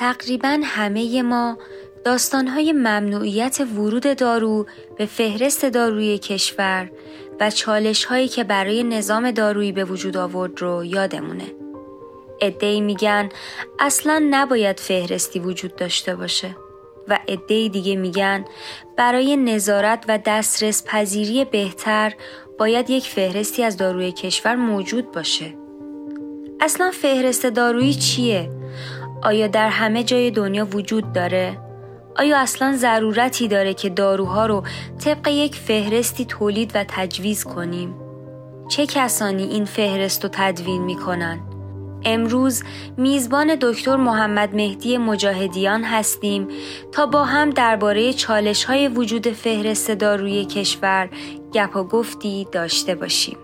تقریبا همه ما داستانهای ممنوعیت ورود دارو به فهرست داروی کشور و چالش هایی که برای نظام دارویی به وجود آورد رو یادمونه. ادهی میگن اصلا نباید فهرستی وجود داشته باشه و ادهی دیگه میگن برای نظارت و دسترس پذیری بهتر باید یک فهرستی از داروی کشور موجود باشه. اصلا فهرست دارویی چیه؟ آیا در همه جای دنیا وجود داره؟ آیا اصلا ضرورتی داره که داروها رو طبق یک فهرستی تولید و تجویز کنیم؟ چه کسانی این فهرست رو تدوین می‌کنن؟ امروز میزبان دکتر محمد مهدی مجاهدیان هستیم تا با هم درباره چالش های وجود فهرست داروی کشور گپ و گفتی داشته باشیم.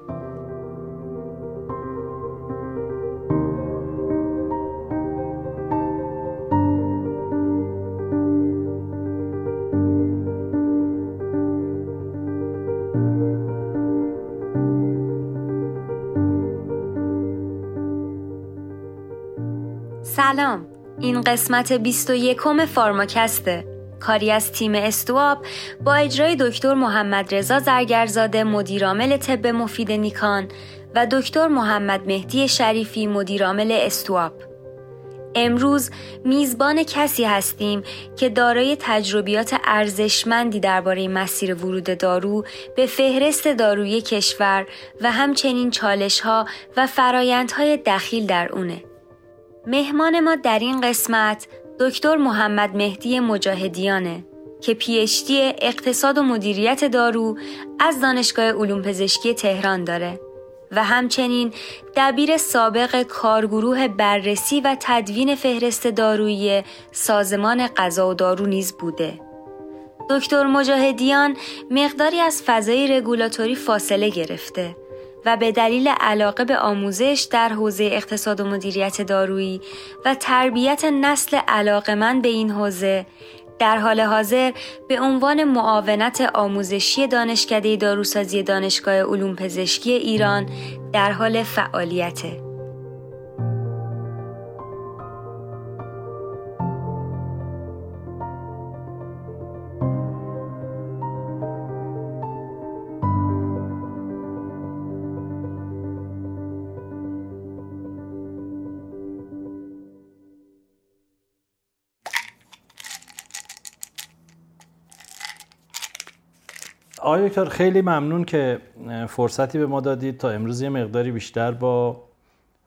سلام. این قسمت 21 فارماکسته. کاری از تیم استواب با اجرای دکتر محمد رضا زرگرزاده مدیرعامل طب مفید نیکان و دکتر محمد مهدی شریفی مدیرعامل استواب. امروز میزبان کسی هستیم که دارای تجربیات ارزشمندی درباره مسیر ورود دارو به فهرست داروی کشور و همچنین چالش ها و فرایندهای دخیل در اونه. مهمان ما در این قسمت دکتر محمد مهدی مجاهدیانه که پیشتی اقتصاد و مدیریت دارو از دانشگاه علوم پزشکی تهران داره و همچنین دبیر سابق کارگروه بررسی و تدوین فهرست دارویی سازمان غذا و دارو نیز بوده. دکتر مجاهدیان مقداری از فضای رگولاتوری فاصله گرفته و به دلیل علاقه به آموزش در حوزه اقتصاد و مدیریت دارویی و تربیت نسل علاقمند به این حوزه در حال حاضر به عنوان معاونت آموزشی دانشکده داروسازی دانشگاه علوم پزشکی ایران در حال فعالیته. آقای دکتر خیلی ممنون که فرصتی به ما دادید. تا امروز یه مقداری بیشتر با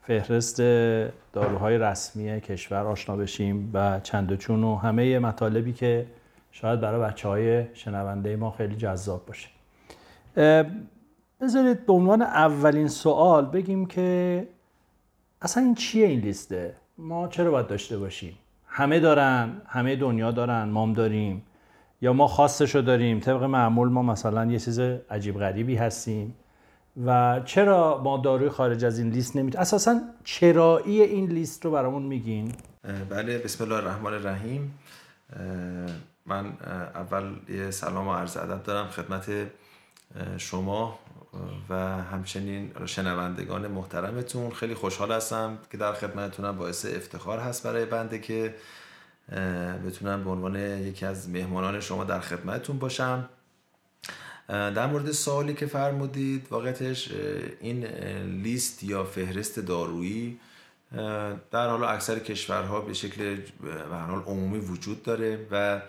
فهرست داروهای رسمی کشور آشنا بشیم و چند چون و همه مطالبی که شاید برای بچه های شنونده ما خیلی جذاب باشه. بذارید به عنوان اولین سوال بگیم که اصلا این چیه این لیسته؟ ما چرا باید داشته باشیم؟ همه دارن همه دنیا دارن مام داریم. یا ما خاصشو داریم طبق معمول ما مثلا یه چیز عجیب غریبی هستیم. و چرا ما داروی خارج از این لیست نمی‌تونیم؟ اساسا چرایی این لیست رو برامون میگین. بله بسم الله الرحمن الرحیم. من اول یه سلام و عرض ادب دارم خدمت شما و همچنین شنوندگان محترمتون. خیلی خوشحال هستم که در خدمتتونم باعث افتخار هست برای بنده که بتونم به عنوان یکی از مهمانان شما در خدمتتون باشم. در مورد سوالی که فرمودید واقعتش این لیست یا فهرست دارویی در حال اکثر کشورها به شکل به حال عمومی وجود داره و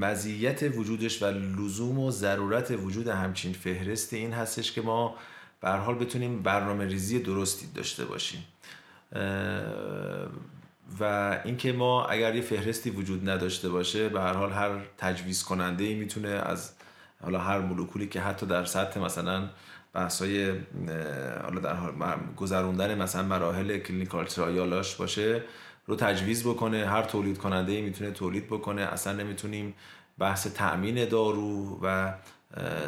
مزیت وجودش و لزوم و ضرورت وجود همچین فهرست این هستش که ما به حال بتونیم برنامه ریزی درستی داشته باشیم. و اینکه ما اگر یه فهرستی وجود نداشته باشه به هر حال هر تجویز کننده ای می‌تونه از حالا هر مولکولی که حتی در سطح مثلا بحثای حالا در حال گذروندن مثلا مراحل clinical trial اش باشه رو تجویز بکنه. هر تولید کننده ای می‌تونه تولید بکنه. اصلا نمی‌تونیم بحث تأمین دارو و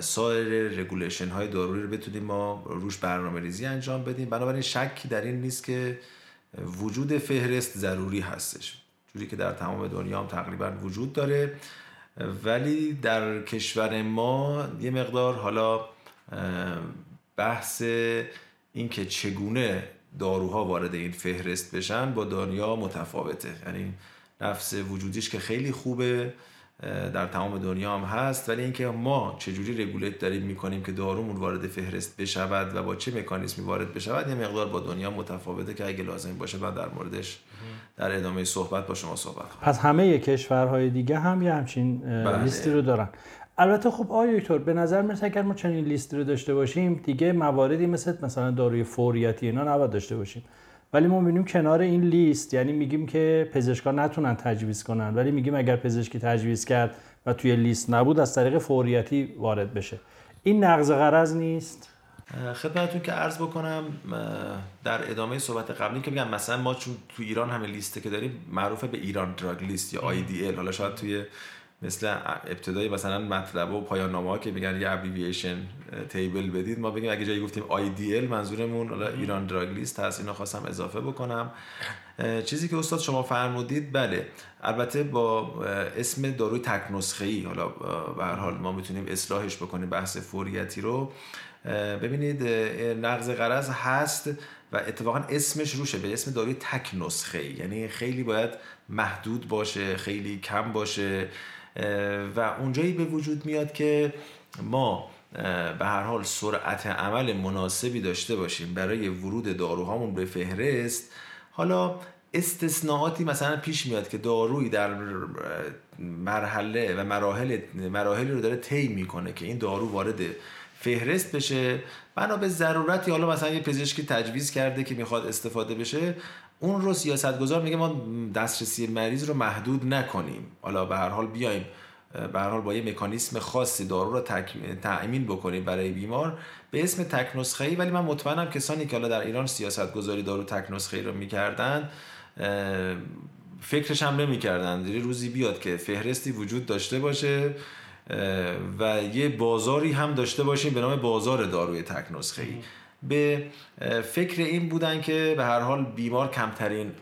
سایر regulation های دارویی رو بتونیم ما روش برنامه ریزی انجام بدیم. بنابراین شکی در این نیست که وجود فهرست ضروری هستش. جوری که در تمام دنیا هم تقریبا وجود داره. ولی در کشور ما یه مقدار حالا بحث اینکه چگونه داروها وارد این فهرست بشن با دنیا متفاوته. یعنی نفس وجودیش که خیلی خوبه در تمام دنیا هم هست. ولی اینکه ما چجوری رگولیت داریم می‌کنیم که دارومون وارد فهرست بشود و با چه مکانیزمی وارد بشود یه مقدار با دنیا متفاوته که اگه لازم باشه بعد در موردش در ادامه صحبت با شما صحبت کنم. از همه کشورهای دیگه هم یه همچین بله. لیستی رو دارن. البته خب آقای دکتر به نظر می‌رسه اگر ما چنین لیستی رو داشته باشیم دیگه مواردی مثل مثلا داروی فوریتی اینا نباید داشته باشیم. ولی ما می‌بینیم کنار این لیست یعنی میگیم که پزشکان نتونن تجویز کنن ولی میگیم اگر پزشکی تجویز کرد و توی لیست نبود از طریق فوریتی وارد بشه. این نقض غرض نیست؟ خدمتتون که عرض بکنم در ادامه صحبت قبلی که بگم مثلا ما چون تو ایران همه لیسته که داریم معروف به ایران دراگ لیست یا IDL حالا شاید توی مثل ابتدای مثلا مطلب و پایان نامه که میگن یه ابریویشن تیبل بدید ما بگیم اگه جایی گفتیم IDL منظورمون حالا ایران دراگ لیست هست اینو خواستم اضافه بکنم. چیزی که استاد شما فرمودید بله البته با اسم داروی تک نسخه ای حالا به هر حال ما می‌تونیم اصلاحش بکنیم بحث فوریتی رو. ببینید نقض قرض هست و اتفاقا اسمش روشه به اسم داروی تک نسخه ای یعنی خیلی باید محدود باشه خیلی کم باشه. و اونجایی به وجود میاد که ما به هر حال سرعت عمل مناسبی داشته باشیم برای ورود داروهامون به فهرست حالا استثناءاتی مثلا پیش میاد که دارویی در مرحله و مراحل مراحلی رو داره طی می‌کنه که این دارو وارد فهرست بشه. بنا به ضرورتی حالا مثلا یه پزشکی تجویز کرده که می‌خواد استفاده بشه. اون رو سیاست گذار میگه ما دسترسی مریض رو محدود نکنیم. حالا به هر حال بیایم به هر حال با یه مکانیسم خاصی دارو رو تأمین بکنیم برای بیمار به اسم تک نسخه ای ولی من مطمئنم کسانی که حالا در ایران سیاست گذاری دارو تک نسخه ای رو می‌کردن فکرش هم نمی‌کردن. یه روزی بیاد که فهرستی وجود داشته باشه و یه بازاری هم داشته باشیم به نام بازار داروی تک نسخه ای به فکر این بودن که به هر حال بیمار کمترین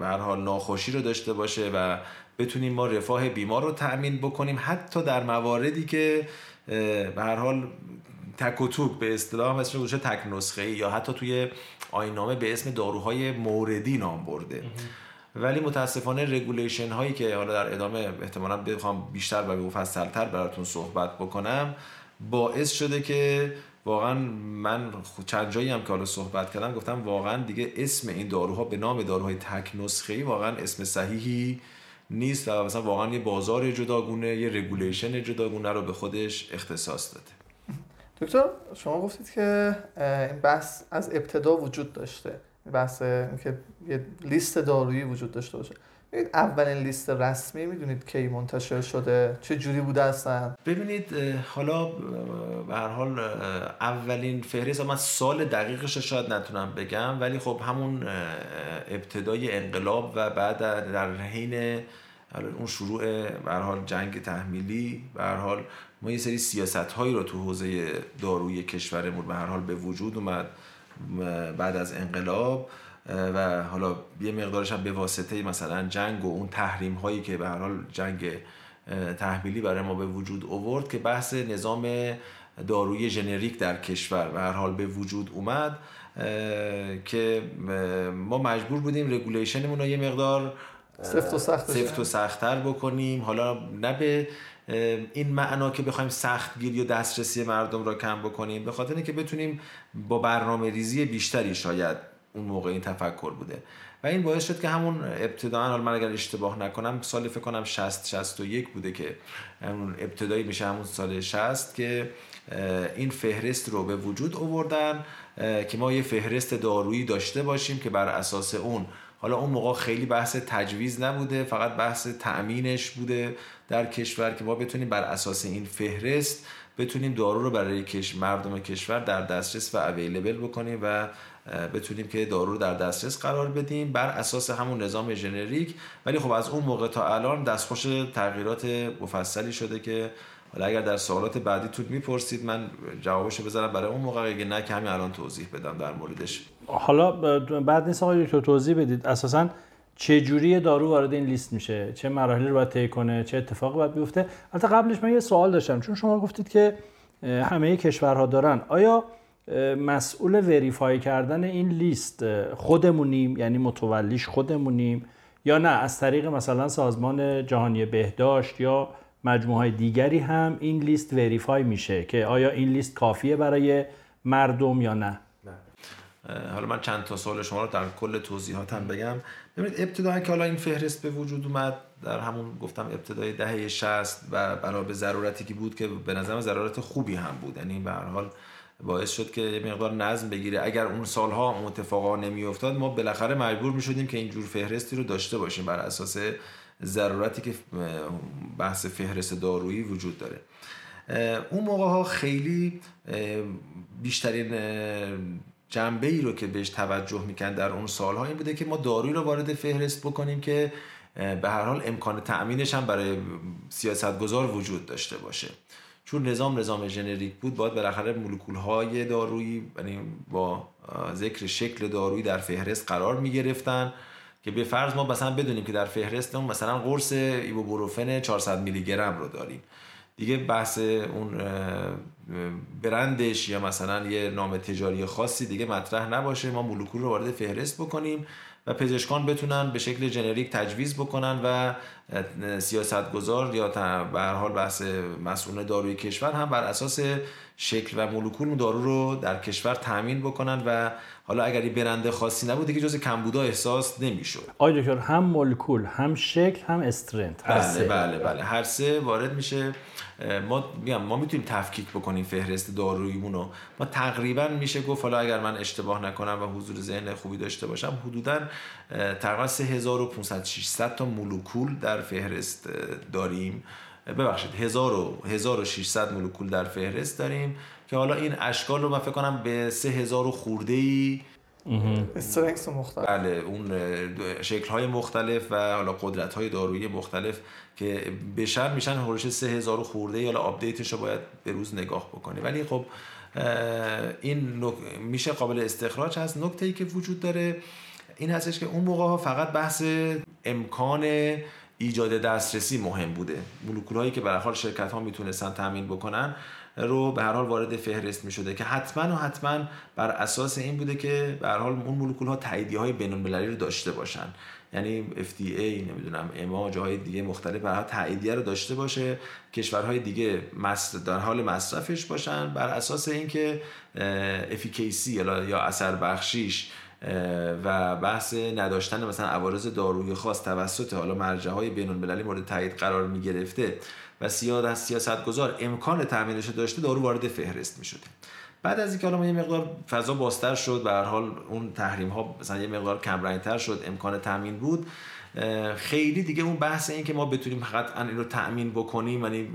به هر حال ناخوشی رو داشته باشه و بتونیم ما رفاه بیمار رو تأمین بکنیم. حتی در مواردی که به هر حال تک و توک به اصطلاح مثل گوشه تک نسخه یا حتی توی آیین‌نامه به اسم داروهای موردی نام برده. ولی متاسفانه regulation هایی که حالا در ادامه احتمالا بخوام بیشتر و مفصلتر براتون صحبت بکنم باعث شده که واقعا من چند جایی هم که حالا صحبت کردم گفتم واقعا دیگه اسم این داروها به نام داروهای تک نسخه ای واقعا اسم صحیحی نیست و مثلا واقعا یه بازار جداگونه یه regulation جداگونه رو به خودش اختصاص داده. دکتر شما گفتید که این بحث از ابتدا وجود داشته. بحث که یه لیست دارویی وجود داشته باشه. اولین لیست رسمی می‌دونید کی منتشر شده چه جوری بوده اصلا؟ ببینید حالا به هر حال اولین فهرست من سال دقیقش شاید نتونم بگم ولی خب همون ابتدای انقلاب و بعد در حین اون شروع به حال جنگ تحمیلی به هر حال ما یه سری سیاست هایی رو تو حوزه داروی کشورمون به هر حال به وجود اومد بعد از انقلاب. و حالا یه مقدارش هم به واسطه مثلا جنگ و اون تحریم هایی که به هر حال جنگ تحمیلی برای ما به وجود اوورد که بحث نظام داروی ژنریک در کشور به هر حال به وجود اومد که ما مجبور بودیم رگولیشنمون رو یه مقدار سفت و سخت سفت و سختتر بکنیم. حالا نه به این معنا که بخوایم سخت گیری و دسترسی مردم را کم بکنیم به خاطر اینکه بتونیم با برنامه ریزی بیشتری شاید اون موقع این تفکر بوده. و این باعث شد که همون ابتدا حال من اگر اشتباه نکنم سال فکر کنم 60 61 بوده که همون ابتدایی میشه همون سال 60 که این فهرست رو به وجود آوردن که ما یه فهرست دارویی داشته باشیم که بر اساس اون. حالا اون موقع خیلی بحث تجویز نبوده فقط بحث تأمینش بوده در کشور که ما بتونیم بر اساس این فهرست بتونیم دارو رو برای مردم کشور در دسترس و اویلیبل بکنیم و بتونیم که دارو رو در دسترس قرار بدیم بر اساس همون نظام ژنریک. ولی خب از اون موقع تا الان دستخوش تغییرات مفصلی شده که حالا اگر در سوالات بعدیتون می‌پرسید من جوابشو بذارم برای اون موقع. اگه نه کمی الان توضیح بدم در موردش. حالا بعد نیست آقای دکتر توضیح بدید. اساسا چه جوری دارو وارد این لیست میشه؟ چه مراحلی رو باید طی کنه؟ چه اتفاقی باید بیفته؟ البته قبلش من یه سوال داشتم چون شما گفتید که همه کشورها دارن. آیا مسئول وریفای کردن این لیست خودمونیم یعنی متولیش خودمونیم یا نه؟ از طریق مثلا سازمان جهانی بهداشت یا مجموعه های دیگری هم این لیست وریفای میشه که آیا این لیست کافیه برای مردم یا نه؟ حالا من چند تا سوال شما رو در کل توضیحاتم بگم. ببینید ابتدایی که حالا این فهرست به وجود اومد در همون گفتم ابتدای دهه 60 و برای به ضرورتی که بود که به نظر ضرورت خوبی هم بود. یعنی به هر حال باعث شد که یه مقدار نظم بگیره. اگر اون سالها اون اتفاقا نمیافتاد ما بالاخره مجبور می شدیم که اینجور فهرستی رو داشته باشیم بر اساس ضرورتی که بحث فهرست دارویی وجود داره. اون موقع ها خیلی بیشترین جنبه ای رو که بهش توجه میکن در اون سالها این بوده که ما دارویی رو وارد فهرست بکنیم که به هر حال امکان تأمینش هم برای سیاستگزار وجود داشته باشه. چون نظام نظام ژنریک بود باید بالاخره مولکول های دارویی یعنی با ذکر شکل دارویی در فهرست قرار می گرفتن که به فرض ما مثلا بدونیم که در فهرست اون مثلا قرص ایبوبروفن 400 میلی گرم رو داریم. دیگه بحث اون برندش یا مثلا یه نام تجاری خاصی دیگه مطرح نباشه. ما مولکول رو وارد فهرست بکنیم. و پزشکان بتونن به شکل جنریک تجویز بکنن و سیاستگزار یا به حال بحث مسئول داروی کشور هم بر اساس شکل و مولکول دارو رو در کشور تامین بکنن و حالا اگر یه برنده خاصی نبود دیگه جز کمبودا احساس نمی‌شد. آقای دکتر هم مولکول هم شکل هم استرنت بله بله بله. هر سه وارد میشه. ما میگم ما می‌تونیم تفکیک بکنیم فهرست داروییمون رو. ما تقریبا میشه گفت حالا اگر من اشتباه نکنم و حضور ذهن خوبی داشته باشم حدودا تقریبا 3500 600 تا مولکول در فهرست داریم. ببخشید 1600 مولکول در فهرست داریم. که حالا این اشکال رو من فکر کنم به 3000 خورده ای strengths مختلف. بله اون شکل های مختلف و حالا قدرت های دارویی مختلف که بشر میشن هولش 3000 خورده ای حالا update ش رو باید به روز نگاه بکنه ولی خب این میشه قابل استخراج هست. نکته ای که وجود داره این هستش که اون موقع ها فقط بحث امکان ایجاد دسترسی مهم بوده. مولکول هایی که به حال شرکت ها می‌تونستن تامین بکنن رو به هر حال وارد فهرست می شده که حتما و حتما بر اساس این بوده که به هر حال اون مولکول ها تاییدیه های بین رو داشته باشن. یعنی FDA نمی‌دونم اما جاهای دیگه مختلف برای تاییدیه رو داشته باشه کشورهای دیگه در حال مصرفش باشن. بر اساس اینکه افیکیسی یا اثر بخشیش و بحث نداشتن مثلا عوارض داروی خاص توسط حالا مرجع های بین المللی مورد تایید قرار می گرفته و سیاست گذار امکان تامینش داشته دارو وارد فهرست می شده بعد از اینکه حالا یه مقدار فضا باستر شد و هر حال اون تحریم ها مثلا یه مقدار کم تر شد امکان تامین بود خیلی دیگه اون بحث این که ما بتونیم فقط این رو تامین بکنیم یعنی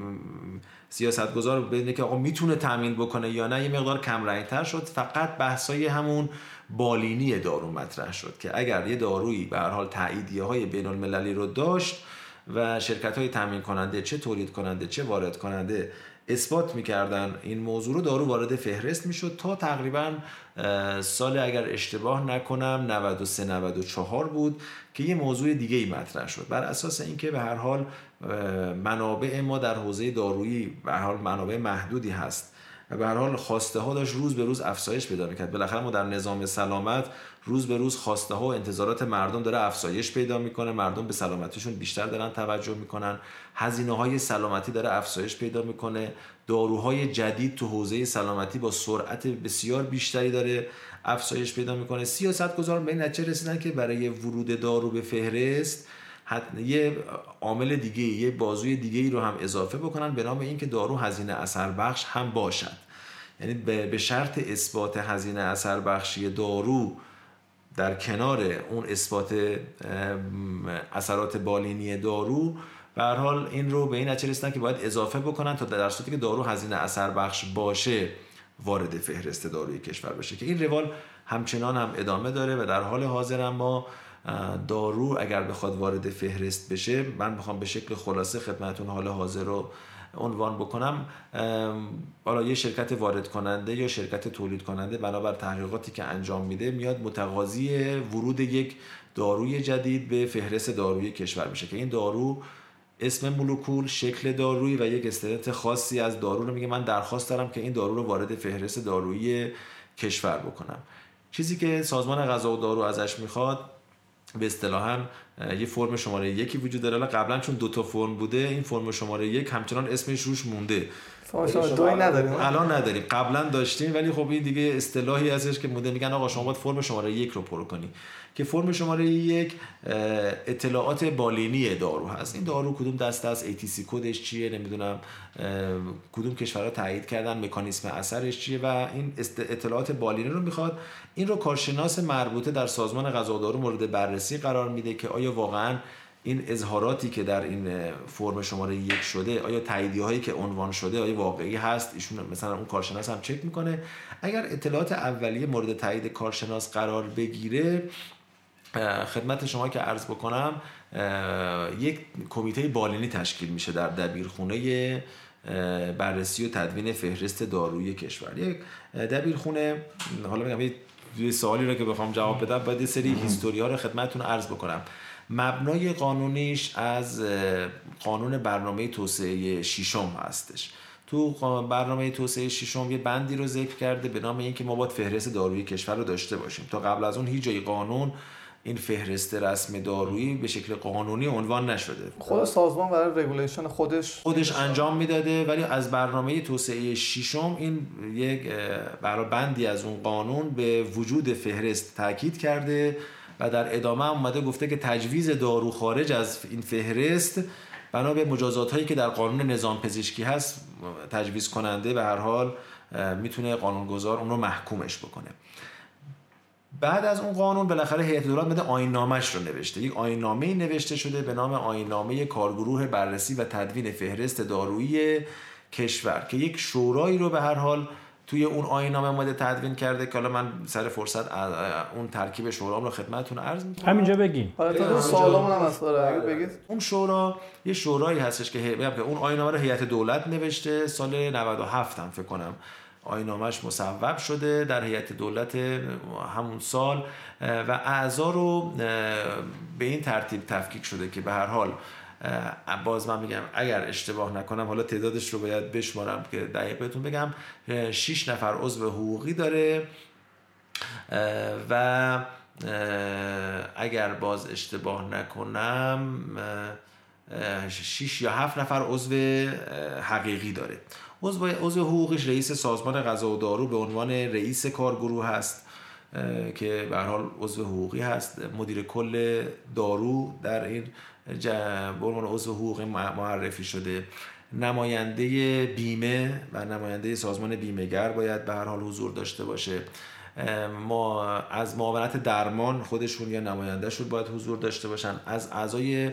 سیاست گذار بدونه که آقا می‌تونه تامین بکنه یا نه یه مقدار کم تر شد. فقط بحثای همون بالینی دارو مطرح شد که اگر یه دارویی به هر حال تاییدیه های بین المللی رو داشت و شرکت های تامین کننده چه تولید کننده چه وارد کننده اثبات می‌کردن. این موضوع رو دارو وارد فهرست می‌شد تا تقریبا سال اگر اشتباه نکنم 93 94 بود که یه موضوع دیگه ای مطرح شد. بر اساس اینکه به هر حال منابع ما در حوزه دارویی به هر حال منابع محدودی هست و به هر حال خواسته ها داشت روز به روز افزایش پیدا می‌کرد. بالاخره ما در نظام سلامت روز به روز خواسته ها و انتظارات مردم داره افزایش پیدا می‌کنه. مردم به سلامتیشون بیشتر دارن توجه می‌کنن. هزینه های سلامتی داره افزایش پیدا می‌کنه. داروهای جدید تو حوزه سلامتی با سرعت بسیار بیشتری داره افزایش پیدا می‌کنه. سیاست گذار به این نتیجه رسیدن که برای ورود دارو به فهرست یه عامل دیگه یه بازوی دیگه ای رو هم اضافه بکنن به نام اینکه دارو هزینه اثر بخش هم باشد. یعنی به شرط اثبات هزینه اثر بخشی دارو در کنار اون اثبات اثرات بالینی دارو به حال این رو به این نتیجه رسیدن که باید اضافه بکنن تا در صورتی که دارو هزینه اثر بخش باشه وارد فهرست داروی کشور بشه. که این روال همچنان هم ادامه داره و در حال حاضر ما دارو اگر بخواد وارد فهرست بشه من بخوام به شکل خلاصه خدمتون حال حاضر رو عنوان بکنم حالا یه شرکت وارد کننده یا شرکت تولید کننده بنابر تحقیقاتی که انجام میده میاد متقاضی ورود یک داروی جدید به فهرست داروی کشور میشه که این دارو اسم مولکول شکل دارویی و یک استرنت خاصی از دارو رو میگه. من درخواست دارم که این دارو رو وارد فهرست دارویی کشور بکنم. چیزی که سازمان غذا و دارو ازش می‌خواد به اصطلاحا یه فرم شماره یکی وجود داره. قبلا چون دو تا فرم بوده این فرم شماره یک همچنان اسمش روش مونده. دوی نداریم. الان نداریم. قبلا داشتیم ولی خب این دیگه اصطلاحی هستش که مونده میگن آقا شما باید فرم شماره یک رو پر کنی. که فرم شماره یک اطلاعات بالینی دارو هست. این دارو کدوم دسته است؟ ATC کدش چیه؟ نمی‌دونم. کدوم کشورها تایید کردن؟ مکانیسم اثرش چیه؟ و این اطلاعات بالینی رو می‌خواد. این رو کارشناس مربوطه در سازمان غذا دارو مورد بررسی قرار میده که آیا واقعا این اظهاراتی که در این فرم شماره یک شده آیا تاییدیه هایی که عنوان شده آیا واقعی هست؟ ایشون مثلا اون کارشناس هم چک می‌کنه. اگر اطلاعات اولیه مورد تایید کارشناس قرار بگیره خدمت شما که عرض بکنم یک کمیته بالینی تشکیل میشه در دبیرخونه بررسی و تدوین فهرست داروی کشور. یک دبیرخونه حالا میگم یه سوالی رو که بخوام جواب بدم باید سری هیستوری ها رو خدمتتون عرض بکنم. مبنای قانونیش از قانون برنامه توسعه ششم هستش. تو برنامه توسعه ششم یه بندی رو ذکر کرده به نام اینکه ما باید فهرست داروی کشور رو داشته باشیم. تا قبل از اون هیچ جای قانون این فهرست رسم دارویی به شکل قانونی عنوان نشده. خود سازمان برای رگولیشن خودش خودش انجام می‌داده ولی از برنامه توسعه ششم این یک برای بندی از اون قانون به وجود فهرست تاکید کرده. و در ادامه هم اومده گفته که تجویز دارو خارج از این فهرست بنا به مجازات هایی که در قانون نظام پزشکی هست تجویز کننده به هر حال می‌تونه قانونگذار اون رو محکومش بکنه. بعد از اون قانون بالاخره هیئت دولت مده آینامش رو نوشته. یک آینامه نوشته شده به نام آینامه کارگروه بررسی و تدوین فهرست دارویی کشور که یک شورایی رو به هر حال توی اون آینامه اومده تدوین کرده که حالا من سر فرصت اون ترکیب شورام رو خدمتتون عرض می‌کنم. همینجا بگین. حالا سوالمون هم هست. اگه بگید اون شورا یه شورایی هستش که که اون آینامه رو هیئت دولت نوشته سال 97 هم فکر کنم آینامش مصوب شده در هیئت دولت همون سال و اعضا رو به این ترتیب تفکیک شده که به هر حال باز من میگم اگر اشتباه نکنم حالا تعدادش رو باید بشمارم که دقیق بهتون بگم 6 نفر عضو حقوقی داره و اگر باز اشتباه نکنم 6 یا 7 نفر عضو حقیقی داره. عضو عضو حقوقیش رئیس سازمان غذا و دارو به عنوان رئیس کارگروه هست. که به حال عضو حقوقی هست. مدیر کل دارو در این به عنوان عضو حقوقی معرفی شده. نماینده بیمه و نماینده سازمان بیمهگر باید به هر حال حضور داشته باشه. ما از معاونت درمان خودشون یا نمایندهشون باید حضور داشته باشن. از اعضای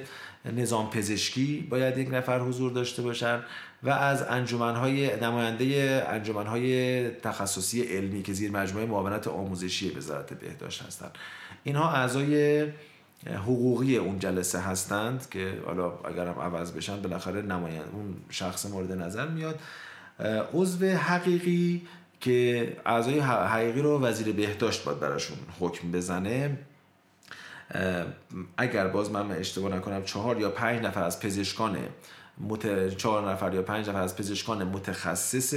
نظام پزشکی باید یک نفر حضور داشته باشن و از انجمنهای نماینده انجمنهای تخصصی علمی که زیر مجموعه معاونت آموزشی وزارت بهداشت هستند اینها اعضای حقوقی اون جلسه هستند که حالا اگرم عوض بشن بالاخره نماینده اون شخص مورد نظر میاد. عضو حقیقی که اعضای حقیقی رو وزیر بهداشت باید براشون حکم بزنه اگر باز من اشتباه نکنم چهار یا پنج نفر از پزشکان مت... چهار نفر یا پنج نفر از پزشکان متخصص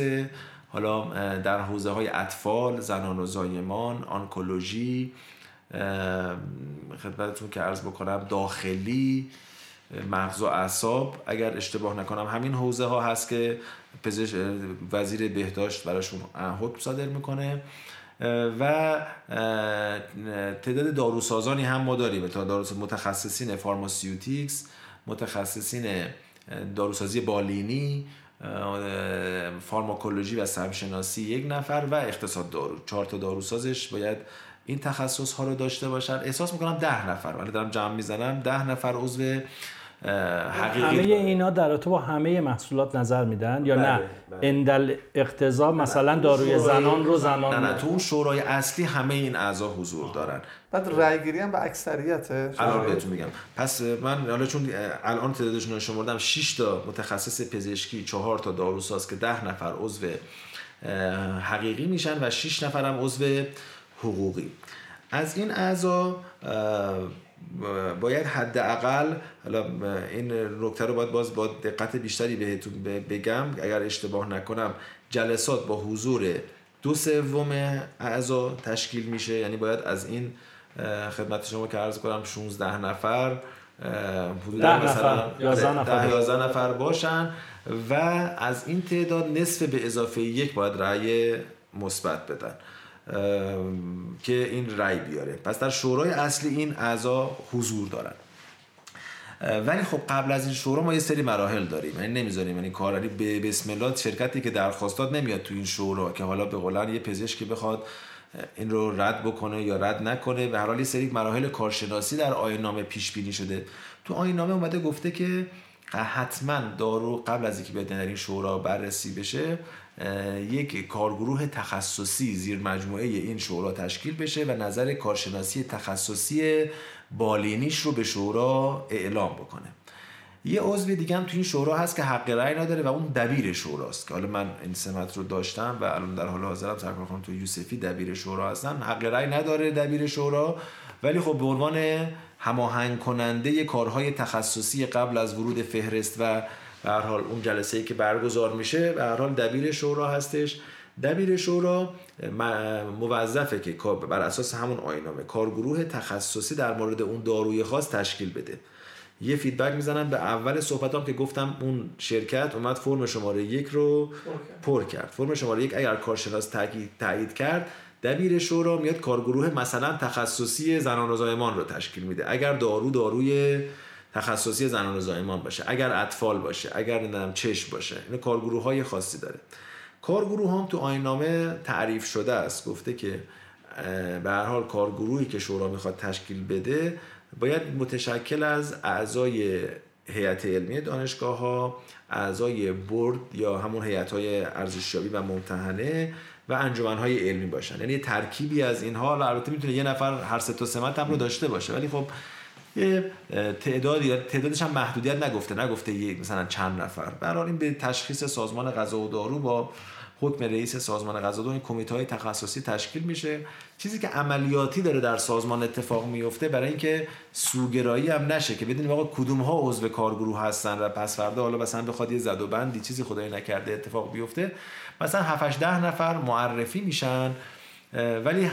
حالا در حوزه های اطفال زنان و زایمان آنکولوژی خدمتتون که عرض بکنم داخلی مغز و اعصاب اگر اشتباه نکنم همین حوزه ها هست که پزشک وزیر بهداشت براشون حکم صادر می‌کنه. و تعداد داروسازانی هم ما داریم. تا داروساز متخصصین فارماسیوتیکس متخصصین داروسازی بالینی فارماکولوژی و سمشناسی یک نفر و اقتصاد دارو. چهار تا داروسازش باید این تخصص ها رو داشته باشن. احساس می‌کنم ده نفر. ولی دارم جمع می‌زنم. ده نفر عضو حقیقی همه اینا در با همه محصولات نظر میدن یا نه؟ بله، بله. اندل اقتضا مثلا داروی زنان رو زنان نه نه. تو اون شورای اصلی همه این اعضا حضور دارن. بعد رای گیری هم به اکثریته الان بهتون میگم. پس من حالا چون الان تعدادشون رو شمردم 6 تا متخصص پزشکی 4 تا داروساز که 10 نفر عضو حقیقی میشن و 6 نفر هم عضو حقوقی. از این اعضا باید حداقل حالا این نکته رو باید باز با دقت بیشتری بهتون بگم. اگر اشتباه نکنم جلسات با حضور دو سوم اعضا تشکیل میشه. یعنی باید از این خدمت شما که عرض کنم 16 نفر حدود مثلا 11 نفر. 11 نفر باشن و از این تعداد نصف به اضافه یک باید رأی مثبت بدن. که این رأی بیاره. پس در شورای اصلی این اعضا حضور دارن. ولی خب قبل از این شورا ما یه سری مراحل داریم. یعنی نمی‌ذاریم یعنی کاراری به بسم الله شرکتی که درخواست داد نمیاد تو این شورا که حالا به قولن یه پزشکی بخواد این رو رد بکنه یا رد نکنه. به هر حال یه سری مراحل کارشناسی در آیین نامه پیش بینی شده. تو آیین نامه اومده گفته که حتما دارو قبل از اینکه بیاد در این شورا بررسی بشه یک کارگروه تخصصی زیر مجموعه این شورا تشکیل بشه و نظر کارشناسی تخصصی بالینیش رو به شورا اعلام بکنه. یه عضو دیگه هم تو این شورا هست که حق رأی نداره و اون دبیر شوراست. که حالا من این سمت رو داشتم و الان در حال حاضرم سرکار خانم تو یوسفی دبیر شورا هستن. حق رأی نداره دبیر شورا ولی خب به عنوان هماهنگ کننده کارهای تخصصی قبل از ورود فهرست و به هر حال اون جلسه ای که برگزار میشه به هر حال دبیر شورا هستش. دبیر شورا موظفه که بر اساس همون آینامه کارگروه تخصصی در مورد اون داروی خاص تشکیل بده. یه فیدبک می‌زنم. به اول صحبتام که گفتم اون شرکت اومد فرم شماره یک رو پر کرد. فرم شماره یک اگر کارشناس تایید کرد دبیر شورا میاد کارگروه مثلا تخصصی زنان و زایمان رو تشکیل میده. اگر دارو داروی تخصصی زنان و زایمان باشه اگر اطفال باشه اگر نمی‌دونم چشم باشه این کارگروه های خاصی داره. کارگروه هم تو آینامه تعریف شده است گفته که به هر حال کارگروهی که شورا می‌خواد تشکیل بده باید متشکل از اعضای هیئت علمی دانشگاه ها اعضای برد یا همون هیئت های ارزشیابی و ممتحنه و انجمن های علمی باشن. یعنی ترکیبی از اینها البته می‌تونه یه نفر هر سه تا سمت هم رو داشته باشه. ولی خب یه تعدادی تعدادش هم محدودیت نگفته. نگفته یک مثلا چند نفر. برای این به تشخیص سازمان غذا و دارو با حکم رئیس سازمان غذا این کمیته تخصصی تشکیل میشه. چیزی که عملیاتی داره در سازمان اتفاق میفته برای اینکه سوگرایی هم نشه که بدونیم آقا کدوم ها عضو کارگروه هستن و پس فردا حالا مثلا بخواد یه زد و بندی چیزی خدای نکرده اتفاق بیفته. مثلا 7 ده نفر معرفی میشن ولی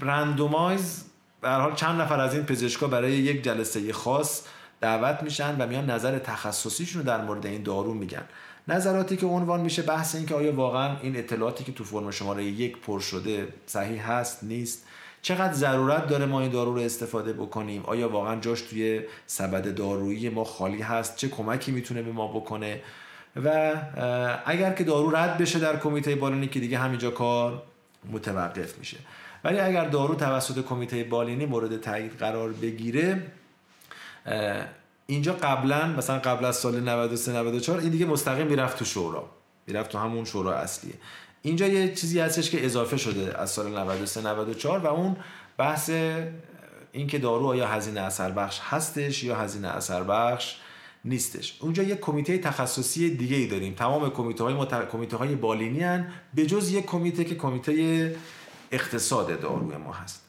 رندومایز به حال چند نفر از این پزشکا برای یک جلسه خاص دعوت میشن و میان نظر تخصصیشون رو در مورد این دارو میگن. نظراتی که عنوان میشه بحث این که آیا واقعا این اطلاعاتی که تو فرم شماره یک پر شده صحیح هست نیست. چقدر ضرورت داره ما این دارو رو استفاده بکنیم؟ آیا واقعا جاش توی سبد دارویی ما خالی هست؟ چه کمکی می‌تونه به ما بکنه؟ و اگر که دارو رد بشه در کمیته بالینی که دیگه همینجا کار متوقف میشه. ولی اگر دارو توسط کمیته بالینی مورد تایید قرار بگیره اینجا قبلا مثلا قبل از سال 93 94 این دیگه مستقیم می‌رفت تو شورا. می‌رفت تو همون شورا اصلیه اینجا یه چیزی هستش که اضافه شده از سال 93 94 و اون بحث اینکه دارو آیا هزینه اثر بخش هستش یا هزینه اثر بخش نیستش. اونجا یک کمیته تخصصی دیگه ای داریم. تمام کمیته های مت... کمیته های بالینی هن به جز یک کمیته که کمیته اقتصاد داروی ما هست.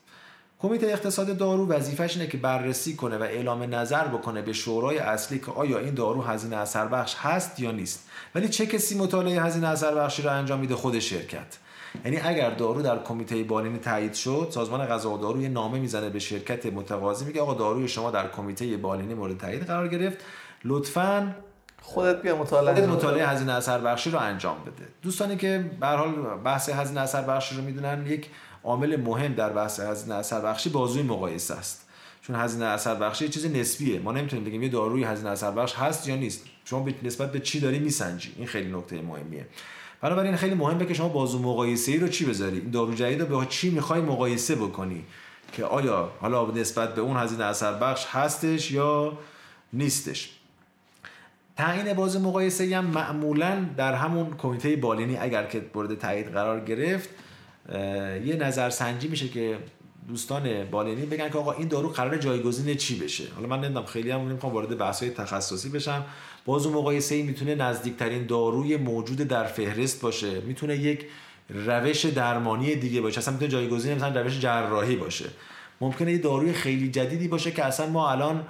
کمیته اقتصاد دارو وظیفش اینه که بررسی کنه و اعلام نظر بکنه به شورای اصلی که آیا این دارو هزینه اثر بخش هست یا نیست. ولی چه کسی مطالعه هزینه اثر بخشی رو انجام میده؟ خود شرکت. یعنی اگر دارو در کمیته بالینی تایید شد سازمان غذا و دارو یه نامه می‌زنه به شرکت متقاضی میگه آقا داروی شما در کمیته بالینی مورد تایید قرار گرفت. لطفاً خودت بیا مطالعه خودت مطالعه هزینه اثر بخشی رو انجام بده. دوستانی که به حال بحث هزینه اثر بخشی رو می‌دونن یک عامل مهم در بحث هزینه اثر بخشی بازوی مقایسه است. چون هزینه اثر بخشی یه چیز نسبیه. ما نمی‌تونیم بگیم یه داروی هزینه اثر بخش هست یا نیست. شما به نسبت به چی داری میسنجی؟ این خیلی نکته مهمیه. بنابراین خیلی مهمه که شما بازو مقایسه ای رو چی بذاری؟ این دارو جدید رو به چی می‌خوای مقایسه بکنی؟ که آیا حالا نسبت به اون هزینه اثر بخش هستش یا نیستش؟ تعیین باز مقایسه هم معمولا در همون کمیته بالینی اگر که مورد تایید قرار گرفت یه نظرسنجی میشه که دوستان بالینی بگن که آقا این دارو قرار جایگزین چی بشه؟ حالا من نمی‌دونم خیلی هم نمی‌خوام وارد بحث های تخصصی بشم. باز مقایسه ای می‌تونه نزدیکترین داروی موجود در فهرست باشه می‌تونه یک روش درمانی دیگه باشه. اصلا می‌تونه جایگزین مثلا روش جراحی باشه. ممکنه یه داروی خیلی جدیدی باشه که اصلا ما الان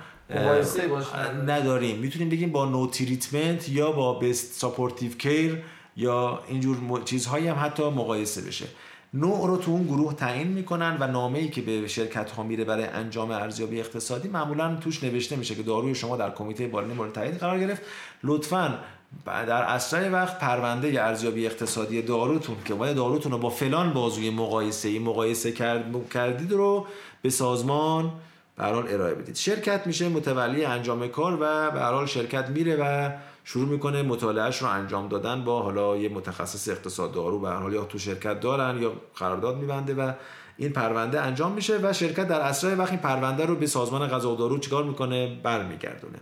نداریم. می‌تونیم بگیم با no treatment یا با best supportive care یا اینجور چیزهایی هم حتی مقایسه بشه. نوع رو تو اون گروه تعیین می‌کنن و نامه ای که به شرکت ها میره برای انجام ارزیابی اقتصادی معمولا توش نوشته میشه که داروی شما در کمیته بالینی مورد تایید قرار گرفت. لطفا در اسرع وقت پرونده ارزیابی اقتصادی داروتون که باید داروتون رو با فلان بازوی مقایسه ای مقایسه کرد کردید رو به سازمان به ارائه بدید. شرکت میشه متولی انجام کار و به حال شرکت میره و شروع می‌کنه مطالعهش رو انجام دادن با حالا یه متخصص اقتصاد دارو. به حال یا تو شرکت دارن یا قرارداد میبنده و این پرونده انجام میشه و شرکت در اسرع وقت این پرونده رو به سازمان غذا و دارو چیکار می‌کنه؟ برمیگردونه.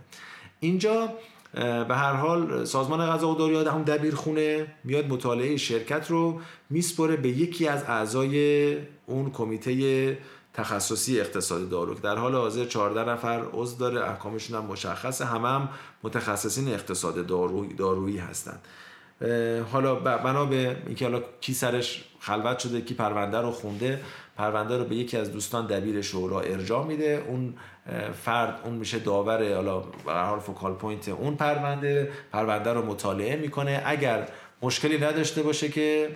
اینجا به هر حال سازمان غذا و دارو هم دبیرخونه میاد مطالعه شرکت رو میسپره به یکی از اعضای اون کمیته تخصصی اقتصاد دارو که در حال حاضر 14 نفر عضو داره احکامشون هم مشخصه. همه هم متخصصین اقتصاد دارو دارویی هستند حالا بنا به اینکه حالا کی سرش خلوت شده کی پرونده رو خونده پرونده رو به یکی از دوستان دبیر شورا ارجاع میده. اون فرد اون میشه داور حالا حال focal point اون پرونده. پرونده رو مطالعه می‌کنه. اگر مشکلی نداشته باشه که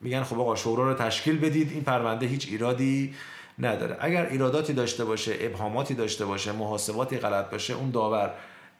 میگن خب آقا شورا رو تشکیل بدید این پرونده هیچ ایرادی نداره. اگر ایراداتی داشته باشه ابهاماتی داشته باشه محاسباتی غلط باشه اون داور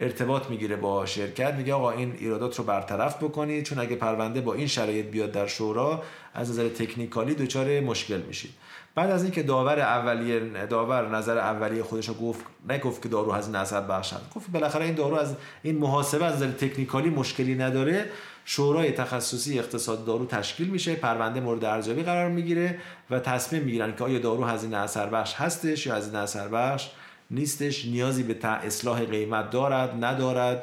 ارتباط می‌گیره با شرکت میگه آقا این ایرادات رو برطرف بکنید چون اگه پرونده با این شرایط بیاد در شورا از نظر تکنیکالی دچار مشکل میشید. بعد از اینکه داور اولیه داور نظر اولیه خودش رو گفت نگفت که دارو هزینه اثر بخشن. گفت بالاخره این دارو از این محاسبه از نظر تکنیکالی مشکلی نداره. شورای تخصصی اقتصاد دارو تشکیل میشه پرونده مورد ارزیابی قرار می‌گیره و تصمیم می‌گیرن که آیا دارو هزینه اثر بخش هستش یا هزینه اثر بخش نیستش نیازی به اصلاح قیمت دارد ندارد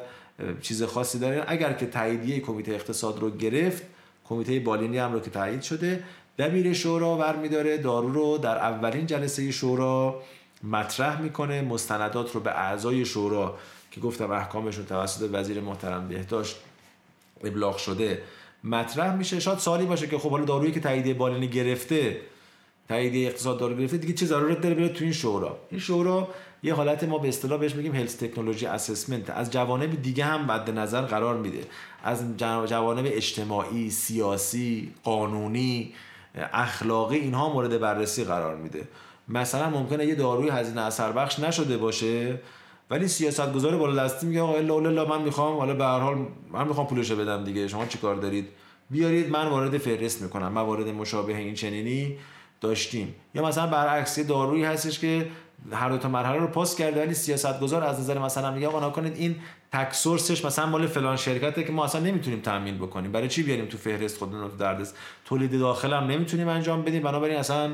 چیز خاصی داره. اگر که تاییدیه کمیته اقتصاد رو گرفت کمیته بالینی هم رو که تایید شده دبیر شورا برمیداره دارو رو در اولین جلسه شورا مطرح می‌کنه مستندات رو به اعضای شورا که گفتم احکامشون توسط وزیر محترم بهداشت ابلاغ شده. مطرح میشه شاید سالی باشه که خب حالا دارویی که تاییدیه بالینی گرفته تاییدیه اقتصاد دارو گرفته دیگه چه ضرورت داره بره تو این شورا؟ این شورا یه حالت ما به اصطلاح بهش میگیم هلس تکنولوژی اسسمنت از جوانب دیگه هم مد نظر قرار میده. از جوانب اجتماعی سیاسی قانونی اخلاقی اینها مورد بررسی قرار میده. مثلا ممکنه یه داروی هزینه اثر بخش نشده باشه. ولی سیاست گذار بالا دستی میگه آقا الا الا من می‌خوام حالا به هر حال من می‌خوام پولشو بدم دیگه شما چیکار دارید؟ بیارید من وارد فهرست می‌کنم موارد مشابه این چنینی داشتیم. یا مثلا برعکس دارویی هستش که هر دو تا مرحله رو پاس کرده ولی سیاست گذار از نظر مثلا میگه آقا نکنید این تک سورسش مثلا مال فلان شرکته که ما اصلا نمی‌تونیم تامین بکنیم. برای چی بیاریم تو فهرست خودمون رو دردست تولید داخل هم نمی‌تونیم انجام بدیم بنابراین اصلا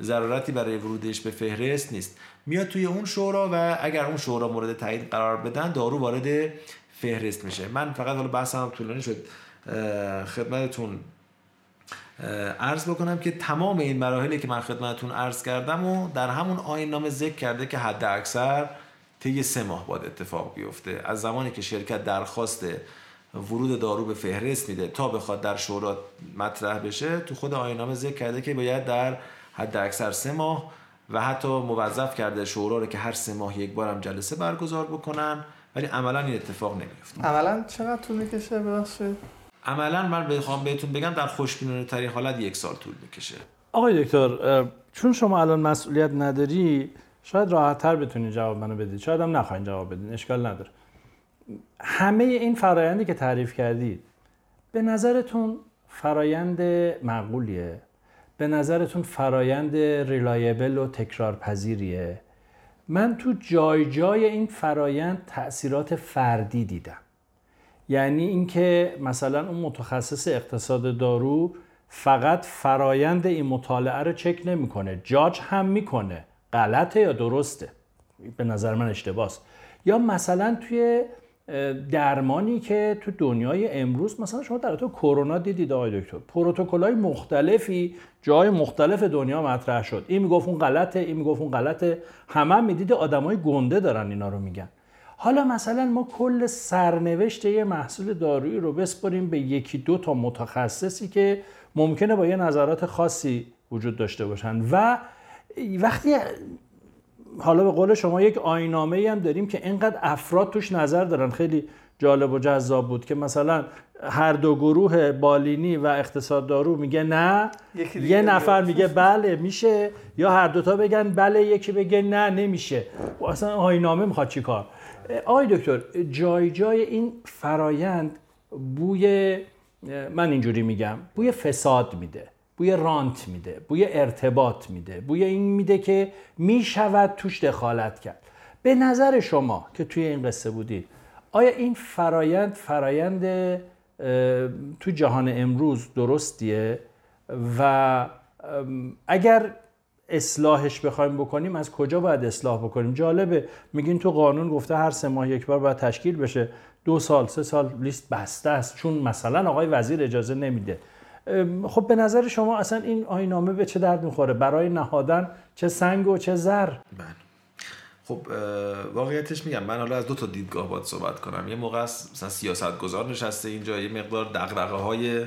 ضرورتی برای ورودش به فهرست نیست. میاد توی اون شورا و اگر اون شورا مورد تایید قرار بدن دارو وارد فهرست میشه. من فقط حالا بحثم طولانی شد. خدمتتون عرض بکنم که تمام این مراحلی که من خدمتتون عرض کردم و در همون آین نامه ذکر کرده که حد اکثر طی سه ماه باید اتفاق بیفته. از زمانی که شرکت درخواست ورود دارو به فهرست میده تا بخواد در شورا مطرح بشه تو خود آین نامه ذکر کرده که باید در حد اکثر سه ماه و حتی موظف کرده شورا رو که هر سه ماه یک بارم جلسه برگزار بکنن ولی عملا این اتفاق نمیفته عملا چقدر طول می‌کشه؟ ببخشید. عملا من بخوام بهتون بگم در خوشبینانه ترین حالت یک سال طول می‌کشه. آقای دکتر چون شما الان مسئولیت نداری شاید راحت تر بتونید جواب منو بدید شاید هم نخواین جواب بدین اشکال نداره. همه این فرایندی که تعریف کردید به نظرتون فرایند معقولیه؟ به نظرتون فرایند ریلایبل و تکرار پذیریه من تو جای جای این فرایند تاثیرات فردی دیدم. یعنی اینکه مثلا اون متخصص اقتصاد دارو فقط فرایند این مطالعه رو چک نمی‌کنه. جاج هم می‌کنه. غلطه یا درسته؟ به نظر من اشتباس. یا مثلا توی درمانی که تو دنیای امروز مثلا شما در تو کرونا دیدید آقای دکتر پروتکل‌های مختلفی جای مختلف دنیا مطرح شد. این می‌گفت اون غلطه این می‌گفت اون غلطه. همه هم می‌دید آدمای گنده دارن اینا رو میگن. حالا مثلا ما کل سرنوشت یه محصول دارویی رو بسپریم به یکی دو تا متخصصی که ممکنه با یه نظرات خاصی وجود داشته باشن. و وقتی حالا به قول شما یک آینامه هم داریم که اینقدر افراد توش نظر دارن. خیلی جالب و جذاب بود که مثلا هر دو گروه بالینی و اقتصاد دارو میگه نه یه نفر میگه بله میشه. یا هر دوتا بگن بله یکی بگه نه نمیشه. و اصلا آینامه می‌خواد چی کار؟ آی دکتر جای جای این فرایند بوی من اینجوری میگم بوی فساد میده. بوی رانت میده بوی ارتباط میده بوی این میده که می‌شود توش دخالت کرد. به نظر شما که توی این قصه بودید آیا این فرایند فرایند تو جهان امروز درستیه؟ و اگر اصلاحش بخوایم بکنیم از کجا باید اصلاح بکنیم؟ جالبه میگین تو قانون گفته هر سه ماه یک بار باید تشکیل بشه. دو سال سه سال لیست بسته است. چون مثلا آقای وزیر اجازه نمیده. خب به نظر شما اصلا این آینامه به چه درد می‌خوره؟ برای نهادن چه سنگ و چه زر؟ بله. خب واقعیتش میگم من حالا از دو تا دیدگاه باید صحبت کنم. یه موقع مثلا سیاست گذار نشسته اینجا یه مقدار دغدغه های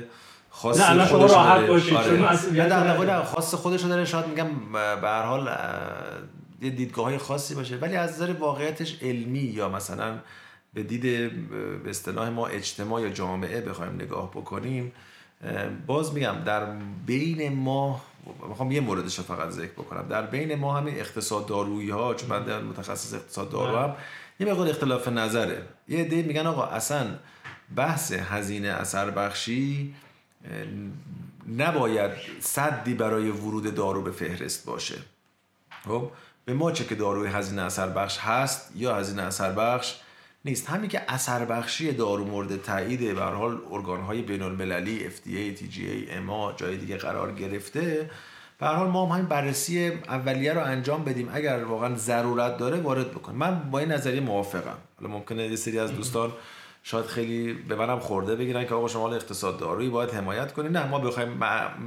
خاص نه خودش راحت باشید آره. خاص خودش داره شاید میگم به هر حال یه دیدگاه های خاصی باشه. ولی از نظر واقعیتش علمی یا مثلا به دید به اصطلاح ما اجتماع یا جامعه بخوایم نگاه بکنیم باز میگم در بین ما می‌خوام یه موردش رو فقط ذکر بکنم. در بین ما همین اقتصاد دارویی ها چون من متخصص اقتصاد دارو هم یه مقدار اختلاف نظره. یه عده میگن آقا اصلا بحث هزینه اثر بخشی نباید صدی برای ورود دارو به فهرست باشه. خب؟ به ما چه که داروی هزینه اثر بخش هست یا هزینه اثر بخش نیست. همین که اثر بخشی دارو مورد تایید به حال ارگان های بین المللی FDA, TGA, EMA جای دیگه قرار گرفته. به حال ما هم همین بررسی اولیه رو انجام بدیم. اگر واقعا ضرورت داره وارد بکنیم من با این نظریه موافقم. حالا ممکنه یه سری از دوستان شاید خیلی به منم خورده بگیرن که آقا شما اقتصاد دارویی باید حمایت کنیم نه ما بخوایم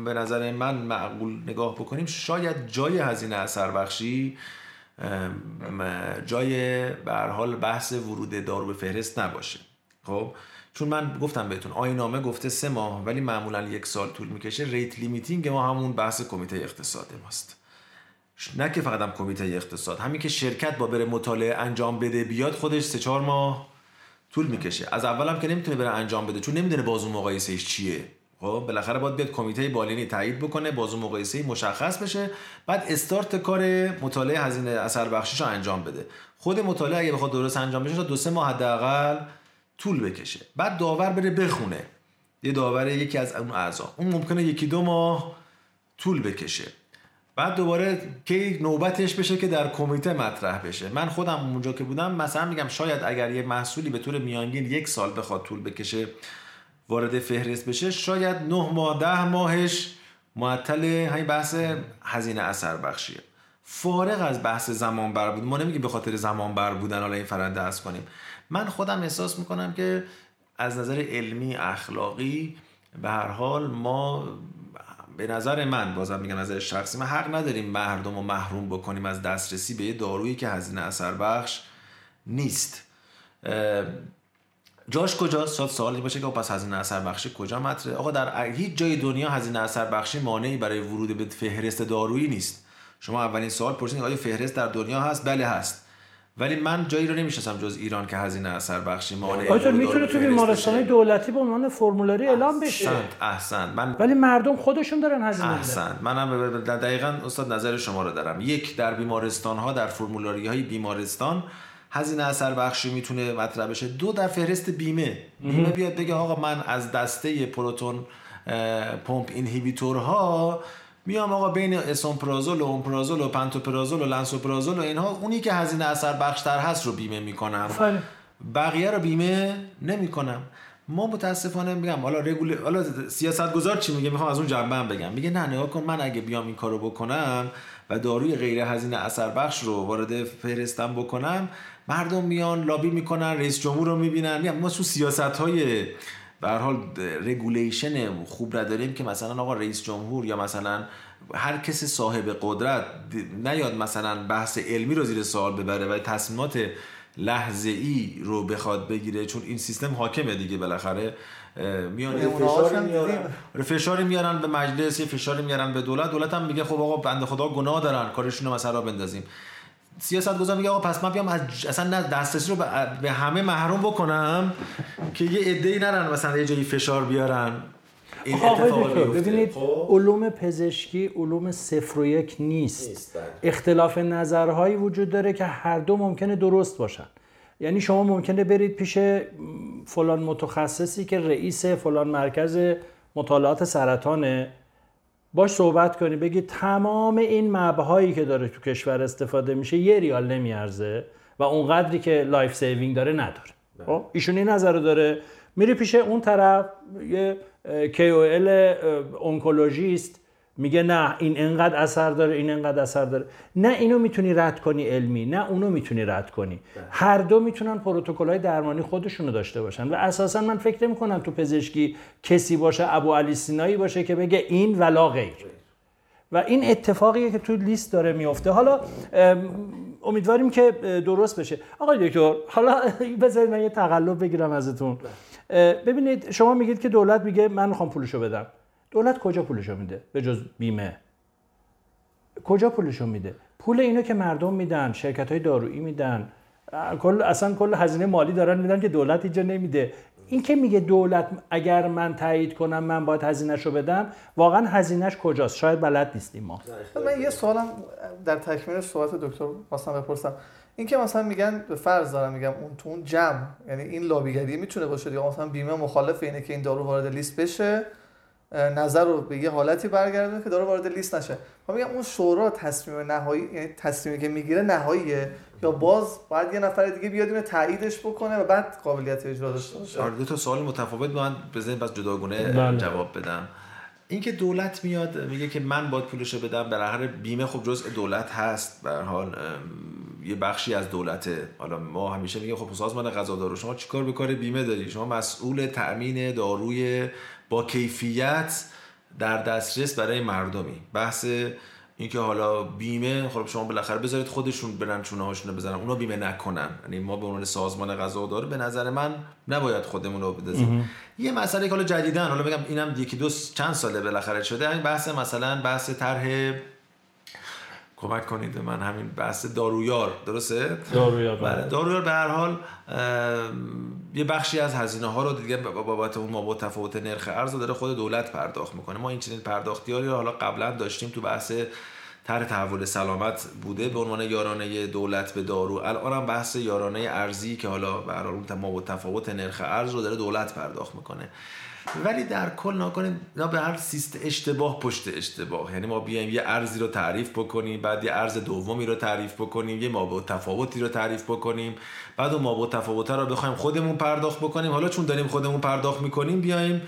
به نظر من معقول نگاه بکنیم. شاید جای هزینه اثر بخشی جای به حال بحث ورود دارو به فهرست نباشه. خب؟ چون من گفتم بهتون آیین‌نامه گفته سه ماه ولی معمولا یک سال طول می‌کشه. rate limiting ما همون بحث کمیته اقتصاد ماست. نه که فقط هم کمیته اقتصاد همین که شرکت باید بره مطالعه انجام بده بیاد خودش سه چهار ماه طول می‌کشه. از اولم که نمی‌تونه بره انجام بده چون نمی‌دونه بازو مقایسهش چیه. خب بالاخره باید بیاد کمیته بالینی تایید بکنه بازو مقایسه مشخص بشه بعد استارت کار مطالعه هزینه اثر بخشیش انجام بده. خود مطالعه اگه بخواد درست انجام بشه تا دو سه ماه حداقل طول بکشه. بعد داور بره بخونه. یه داور یکی از اون اعضا. اون ممکنه یکی دو ماه طول بکشه. بعد دوباره که نوبتش بشه که در کمیته مطرح بشه. من خودم اونجا که بودم مثلا میگم شاید اگر یه محصولی به طور میانگین یک سال بخواد طول بکشه وارد فهرست بشه شاید نه ماه ده ماهش معطل همین بحث هزینه اثر بخشیه. فارغ از بحث زمان بر بود ما نمیگیم به خاطر زمان بر بودن حالا این فرنده از کنیم. من خودم احساس می‌کنم که از نظر علمی اخلاقی به هر حال ما به نظر من بازم میگم نظر شخصی ما حق نداریم مردم رو محروم بکنیم از دسترسی به یه دارویی که هزینه اثر بخش نیست. جاش کجاست شاید سوالی باشه که پس هزینه اثر بخشی کجا مطرحه؟ آقا در هیچ جای دنیا هزینه اثر بخشی مانعی برای ورود به فهرست دارویی نیست. شما اولین سوال پرسیدید آیا فهرست در دنیا هست؟ بله هست. ولی من جایی رو نمی‌شناسم جز ایران که هزینه اثر بخشی مانع آیا می‌تونه تو بیمارستان دولتی به عنوان فرمولری اعلام بشه. احسن من ولی مردم خودشون دارن هزینه احسن منم دقیقاً استاد نظر شما رو دارم. یک در بیمارستان ها در فرمولاری های بیمارستان هزینه اثر بخشی می‌تونه مطرح بشه. دو در فهرست بیمه. بیمه بیاد بگه آقا من از دسته پروتون پمپ اینهیبیتورها میام آقا بین اسومپرازول و اومپرازول و پنتوپرازول و لنسوپرازول و اینها اونی که هزینه اثر بخشتر هست رو بیمه می‌کنم. بله. بقیه رو بیمه نمی‌کنم. ما متاسفانه میگم حالا رگول حالا سیاست گذار چی میگه؟ می‌خوام از اون جنبه بگم. میگه نه نگاه کن من اگه بیام این کارو بکنم و داروی غیر هزینه اثر بخش رو وارد فهرستم بکنم مردم میان لابی می‌کنن رئیس جمهور رو می‌بینن. ما تو سیاست های به حال رگولیشن خوب نداریم که مثلا آقا رئیس جمهور یا مثلا هر کسی صاحب قدرت نیاد مثلا بحث علمی رو زیر سوال ببره و تصمیمات لحظه ای رو بخواد بگیره چون این سیستم حاکمه دیگه بالاخره. میان فشاری میارن. فشاری میارن به مجلس یه فشاری میارن به دولت. دولت هم میگه خب آقا بنده خدا گناه دارن کارشون رو مثلا بندازیم. سیاست گذار میگه آقا پس من بیام از اصلا دسترسی رو به همه محروم بکنم که یه عده‌ای نرن مثلا یه جایی فشار بیارن. این ببینید خب. علوم پزشکی علوم صفر و یک نیست, بله. اختلاف نظرهایی وجود داره که هر دو ممکنه درست باشن. یعنی شما ممکنه برید پیش فلان متخصصی که رئیس فلان مرکز مطالعات سرطانه. باش صحبت کنی بگی تمام این mAb هایی که داره تو کشور استفاده میشه یه ریال نمیارزه و اونقدری که life saving داره نداره. خب ایشون این نظر داره میری پیش اون طرف یه KOL oncologist میگه نه این انقدر اثر داره این انقدر اثر داره. نه اینو می‌تونی رد کنی علمی نه اونو می‌تونی رد کنی. بله. هر دو می‌تونن پروتکل های درمانی خودشونو داشته باشن و اساسا من فکر نمی کنم تو پزشکی کسی باشه ابو علی سینایی باشه که بگه این ولا غیر. و این اتفاقیه که تو لیست داره میفته حالا امیدواریم که درست بشه. آقای دکتر حالا بذارید من یه تقلب بگیرم ازتون. بله. ببینید شما میگید که دولت میگه من می‌خوام پولشو بدم. دولت کجا پولشو میده؟ به جز بیمه. کجا پولشو میده؟ پول اینو که مردم میدن شرکت های دارویی میدن. کل اصلا کل هزینه مالی دارن میدن که دولت اینجا نمیده. این که میگه دولت اگر من تایید کنم من باید هزینهش رو بدم واقعا هزینهش کجاست؟ شاید بلد نیستیم ما. من یه سوالم در تکمیل صحبت دکتر واسم بپرسم. این که مثلا میگن به فرض دارم میگم اون تو اون جمع یعنی این لابیگری می‌تونه باشه یا مثلا بیمه مخالف اینه که این دارو وارد لیست بشه. نظر رو به یه حالتی برگردونه که داره وارد لیست نشه. ما میگم اون شورا تصمیم نهایی یعنی تصمیمی که می‌گیره نهاییه. یا باز باید یه نفر دیگه بیاد اینو تاییدش بکنه و بعد قابلیت اجرا داشته باشه. آره دو تا سوال متفاوت من بزنید بس جداگونه بله. جواب بدم. اینکه دولت میاد میگه که من باید پولشو بدم بالاخره بیمه خب جزء دولت هست. به حال یه بخشی از دولته حالا ما همیشه میگیم خب سازمان غذا دارو شما چیکار به کار بیمه داری؟ شما مسئول تأمین داروی با کیفیت در دسترس برای مردمی. بحث اینکه حالا بیمه خب شما بالاخره بذارید خودشون برن چونه هاشون بزنن. اونا بیمه نکنن. یعنی ما به عنوان سازمان غذا داره به نظر من نباید خودمون رو بدازیم یه مسئله که حالا جدیدن حالا بگم اینم یکی دو چند ساله بالاخره شده. این بحث مثلا بحث طرح کمک کنید من. همین بحث دارویار. درسته؟ دارویار بله, بله. دارویار به هر حال یه بخشی از هزینه ها رو دیگه بابت اون ما با تفاوت نرخ ارز داره خود دولت پرداخت می‌کنه. ما این چنین پرداختی رو حالا قبلا داشتیم تو بحث طرح تحول سلامت بوده به عنوان یارانه دولت به دارو. الان هم بحث یارانه ارزی که حالا به هر حال ما با تفاوت نرخ ارز رو داره دولت پرداخت می‌کنه. ولی در کل نکنیم نه به هر سیست اشتباه پشت اشتباه. یعنی ما بیایم یه ارزی رو تعریف بکنیم بعد یه ارز دومی رو تعریف بکنیم یه مابع تفاوتی رو تعریف بکنیم بعد اون مابع تفاوت رو بخوایم خودمون پرداخت بکنیم. حالا چون داریم خودمون پرداخت می‌کنیم بیایم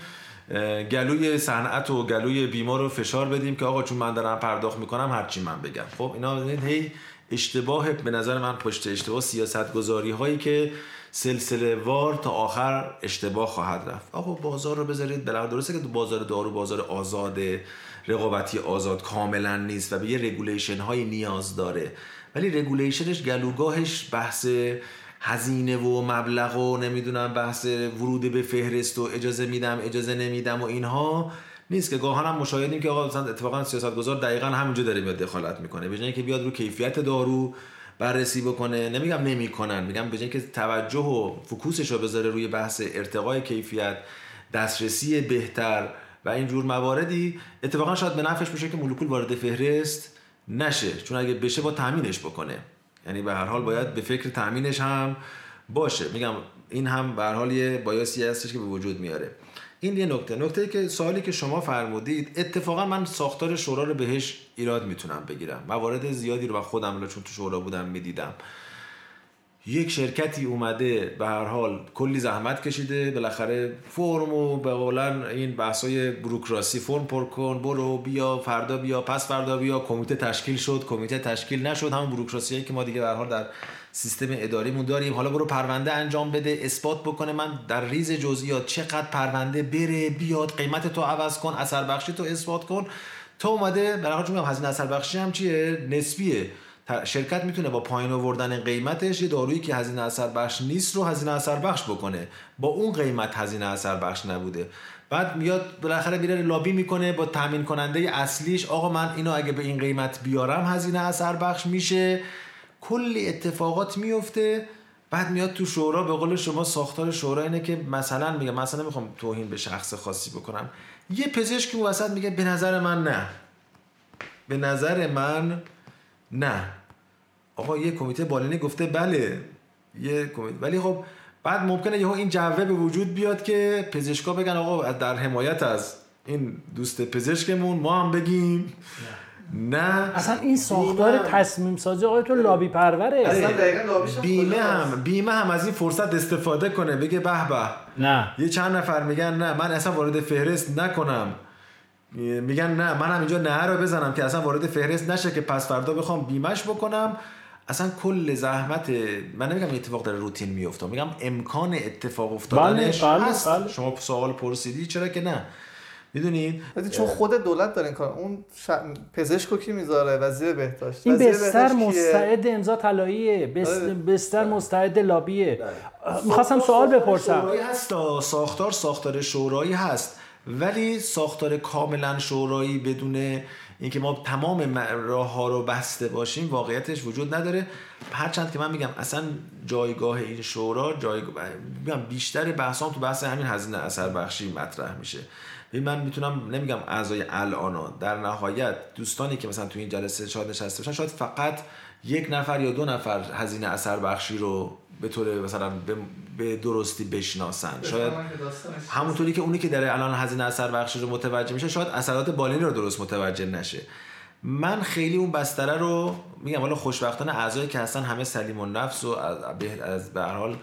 گلوی صنعت و گلوی بیمار رو فشار بدیم که آقا چون من دارم پرداخت می‌کنم هرچی من بگم. خب اینا هی اشتباه به نظر من پشت اشتباه سیاست گذاری هایی که سلسله وار تا آخر اشتباه خواهد رفت. آقا بازار رو بذارید بالاخره درسته که بازار دارو بازار آزاده رقابتی آزاد کاملا نیست و به یه regulation های نیاز داره. ولی regulation ش گلوگاهش بحث هزینه و مبلغ و نمی‌دونم بحث ورود به فهرست و اجازه میدم اجازه نمیدم و اینها نیست که گاهن هم مشاهدیم که آقا مثلا اتفاقا سیاستگزار دقیقا همینجا داره میاد دخالت می‌کنه به که بیاد رو کیفیت دارو بررسی بکنه نمیگم نمی‌کنن میگم به که توجه و فکوسش رو بذاره روی بحث ارتقای کیفیت دسترسی بهتر و این جور مواردی اتفاقا شاید به نفعش بشه که مولکول وارد فهرست نشه. چون اگه بشه با تامینش بکنه. یعنی به هر حال باید به فکر تامینش هم باشه. میگم این هم به هر حال یه بایاسی هستش که به وجود میاره. این یه نکته. نکته که سوالی که شما فرمودید اتفاقا من ساختار شورا رو بهش ایراد می‌تونم بگیرم. موارد زیادی رو و خودم رو چون تو شورا بودم می‌دیدم. یک شرکتی اومده به هر حال کلی زحمت کشیده بالاخره فرم و به قولن این بحثای بروکراسی فرم پر کن برو بیا فردا بیا پس فردا بیا کمیته تشکیل شد کمیته تشکیل نشد. همون بروکراسی که ما دیگه به حال در سیستم اداریمون داریم. حالا برو پرونده انجام بده اثبات بکنه. من در ریز جزئیات چقدر پرونده بره بیاد قیمت تو عوض کن اثر بخشی تو اثبات کن. تو اومده برای چون هزینه اثر بخشی هم چیه؟ نسبیه. شرکت می‌تونه با پایین آوردن قیمتش یه دارویی که هزینه اثر بخش نیست رو هزینه اثر بخش بکنه. با اون قیمت هزینه اثر بخش نبوده. بعد میاد بالاخره میره لابی می‌کنه با تامین کننده اصلیش. آقا من اینو اگه به این قیمت بیارم هزینه اثر بخش میشه. کلی اتفاقات میفته بعد میاد تو شورا به قول شما ساختار شورا اینه که مثلا میگه مثلا نمی‌خوام توهین به شخص خاصی بکنم. یه پزشک اون وسط میگه به نظر من نه. به نظر من نه. آقا یه کمیته بالینی گفته بله. یه کمیته ولی خب بعد ممکنه یهو این جوه به وجود بیاد که پزشکا بگن آقا در حمایت از این دوست پزشکمون ما هم بگیم. نه. اصلا این ساختار تصمیم سازی آقای تو لابی پروره. اصلا دقیقاً لابیش بیمه؟ هم. بیمه هم از این فرصت استفاده کنه. بگه به به. نه. یه چند نفر میگن نه. من اصلا وارد فهرست نکنم. میگن نه. من هم اینجا نه رو بزنم که اصلا وارد فهرست نشه که پس فردا بخوام بیمش بکنم. اصلا کل زحمت من نمیگم این اتفاق داره روتین میفته میگم امکان اتفاق افتادنش بله، هست. بله. شما سوال پرسیدی چرا که نه. می‌دونید ولی چون خود دولت داره این کار اون ش... پزشکو کی می‌ذاره؟ وزیر بهداشت. این وزیر بستر؟ مستعد امضا طلاییه. بس- آره. بستر مستعد لابیه. می‌خواستم سوال ساختار بپرسم. شورایی هست ساختار ساختار شورایی هست. ولی ساختار کاملا شورایی بدون اینکه ما تمام راه ها رو بسته باشیم واقعیتش وجود نداره. هرچند که من میگم اصلا جایگاه این شورا جایگاه میگم بیشتر بحثام تو بحث همین هزینه اثر بخشی مطرح میشه. ببین من می‌تونم نمیگم اعضای الان در نهایت دوستانی که مثلا تو این جلسه شاید نشسته باشن شاید فقط یک نفر یا دو نفر هزینه اثر بخشی رو به طور مثلا به, درستی بشناسن شاید. همونطوری که اونی که داره الان هزینه اثر بخشی رو متوجه میشه شاید اثرات بالینی رو درست متوجه نشه من خیلی اون بستره رو میگم حالا خوشبختانه اعضایی که هستن همه سلیم و نفس و از از به هر حال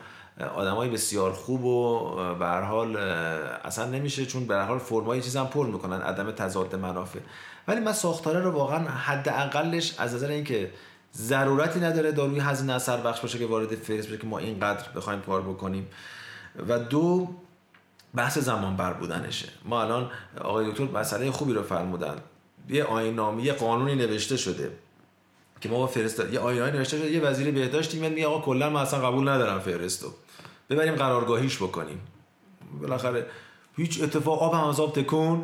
آدمای بسیار خوب و به حال اصلا نمیشه چون به هر حال فرمای پر می‌کنن عدم تضاد منافع. ولی من ساختاره رو واقعا حداقلش از نظر اینکه ضرورتی نداره داروی هزینه اثر بخش باشه که وارد فهرست بشه که ما اینقدر بخوایم کار بکنیم. و دو بحث زمان بر بودنشه. ما الان آقای دکتر مسئله خوبی رو فرمودن. یه آیین یه قانونی نوشته شده که ما با فرست یه آیین نوشته شده یه وزیر بهداشتی میاد میگه آقا کلا من اصلا قبول ندارم فرستو ببریم قرارگاهیش بکنیم. بالاخره هیچ اتفاق آب هم از آب تکون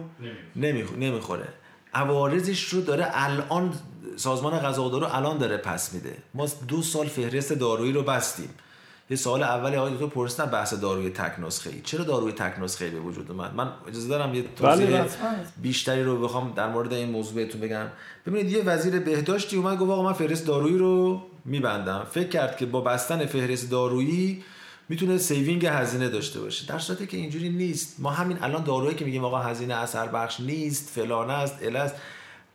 نمی‌خوره. عوارضش رو داره الان سازمان غذا و دارو الان داره پس میده. ما دو سال فهرست دارویی رو بستیم. یه سال اول آقای دکتر پرسیدن بحث داروی تک نسخه ای چرا داروی تک نسخه ای به وجود اومد؟ من اجازه دارم یه توضیح بیشتری رو بخوام در مورد این موضوع بهتون بگم. ببینید یه وزیر بهداشتی اومد گفت آقا من فهرست دارویی رو میبندم. فکر کرد که با بستن فهرست دارویی می‌تونه saving هزینه داشته باشه. در صورتی که اینجوری نیست. ما همین الان دارویی که میگیم آقا هزینه اثر بخش نیست فلان است ال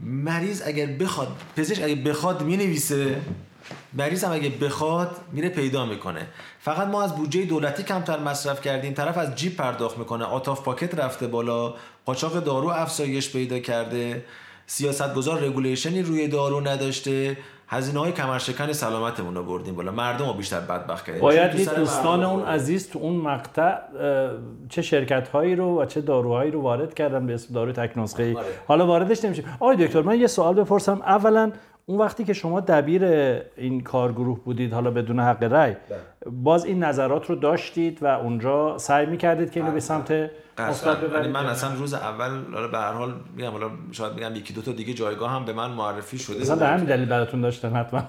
مریض اگر بخواد پزشک اگر بخواد می‌نویسه مریض هم اگه بخواد میره پیدا می‌کنه. فقط ما از بودجه دولتی کمتر مصرف کردیم. طرف از جیب پرداخت می‌کنه. out of pocket رفته بالا. قاچاق دارو افزایش پیدا کرده. سیاستگزار regulation ی روی دارو نداشته. هزینه های کمرشکن سلامتمون رو بردیم بالا. مردم رو بیشتر بدبخت کردیم. باید دید دوستان اون عزیز تو اون مقطع چه شرکت هایی رو و چه داروهایی رو وارد کردن به اسم دارو تک نسخه ای حالا واردش نمیشه آقای دکتر من یه سوال بپرسم. اولا اون وقتی که شما دبیر این کارگروه بودید حالا بدون حق رأی باز این نظرات رو داشتید و اونجا سعی می‌کردید که اینو به سمت مثبت ببرید من اصلا روز اول حالا به هر حال میگم حالا شاید میگم یکی دو تا دیگه جایگاه هم به من معرفی شده مثلا به همین دلیل براتون داشتن حتما.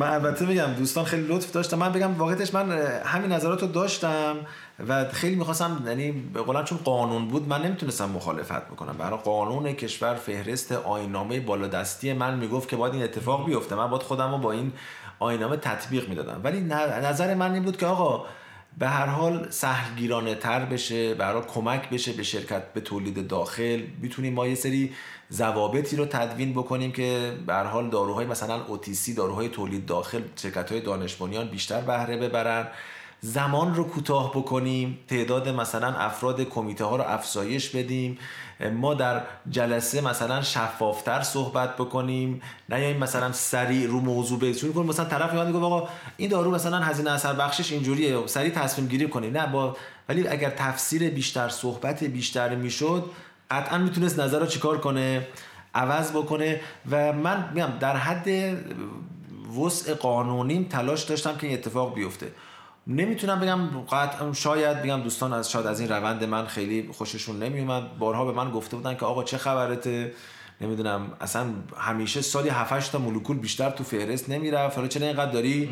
من البته میگم دوستان خیلی لطف داشتم من بگم واقعیتش من همین نظرات رو داشتم و خیلی می‌خواستم یعنی به قولن چون قانون بود من نمی‌تونستم مخالفت بکنم. برای قانون کشور فهرست آینامه بالادستی من می‌گفت که باید این اتفاق بیفته. من باید خودم رو با این آینامه تطبیق می‌دادم. ولی نظر من این بود که آقا به هر حال سهلگیرانه تر بشه حال کمک بشه به شرکت به تولید داخل. می‌تونیم ما یه سری ضوابطی رو تدوین بکنیم که به هر حال داروهای مثلا اوتیسی داروهای تولید داخل شرکت های دانش بیشتر بهره ببرن. زمان رو کوتاه بکنیم تعداد مثلا افراد کمیته ها رو افزایش بدیم ما در جلسه مثلا شفافتر صحبت بکنیم نه این مثلا سریع رو موضوع بگیم چون مثلا طرف میاد میگه آقا این دارو مثلا هزینه اثر بخشش اینجوریه سریع تصمیم گیری کنیم. نه با ولی اگر تفسیر بیشتر صحبت بیشتر می‌شد قطعا می‌تونست نظر رو چیکار کنه؟ عوض بکنه. و من میگم در حد وسع قانونیم تلاش داشتم که این اتفاق بیفته. نمی‌تونم بگم قطعا شاید بگم دوستان از شاید از این روند من خیلی خوششون نمیومد. بارها به من گفته بودن که آقا چه خبرته؟ نمی‌دونم اصلا همیشه سالی 7 تا مولکول بیشتر تو فهرست نمی‌رفت. حالا چرا اینقدر داری؟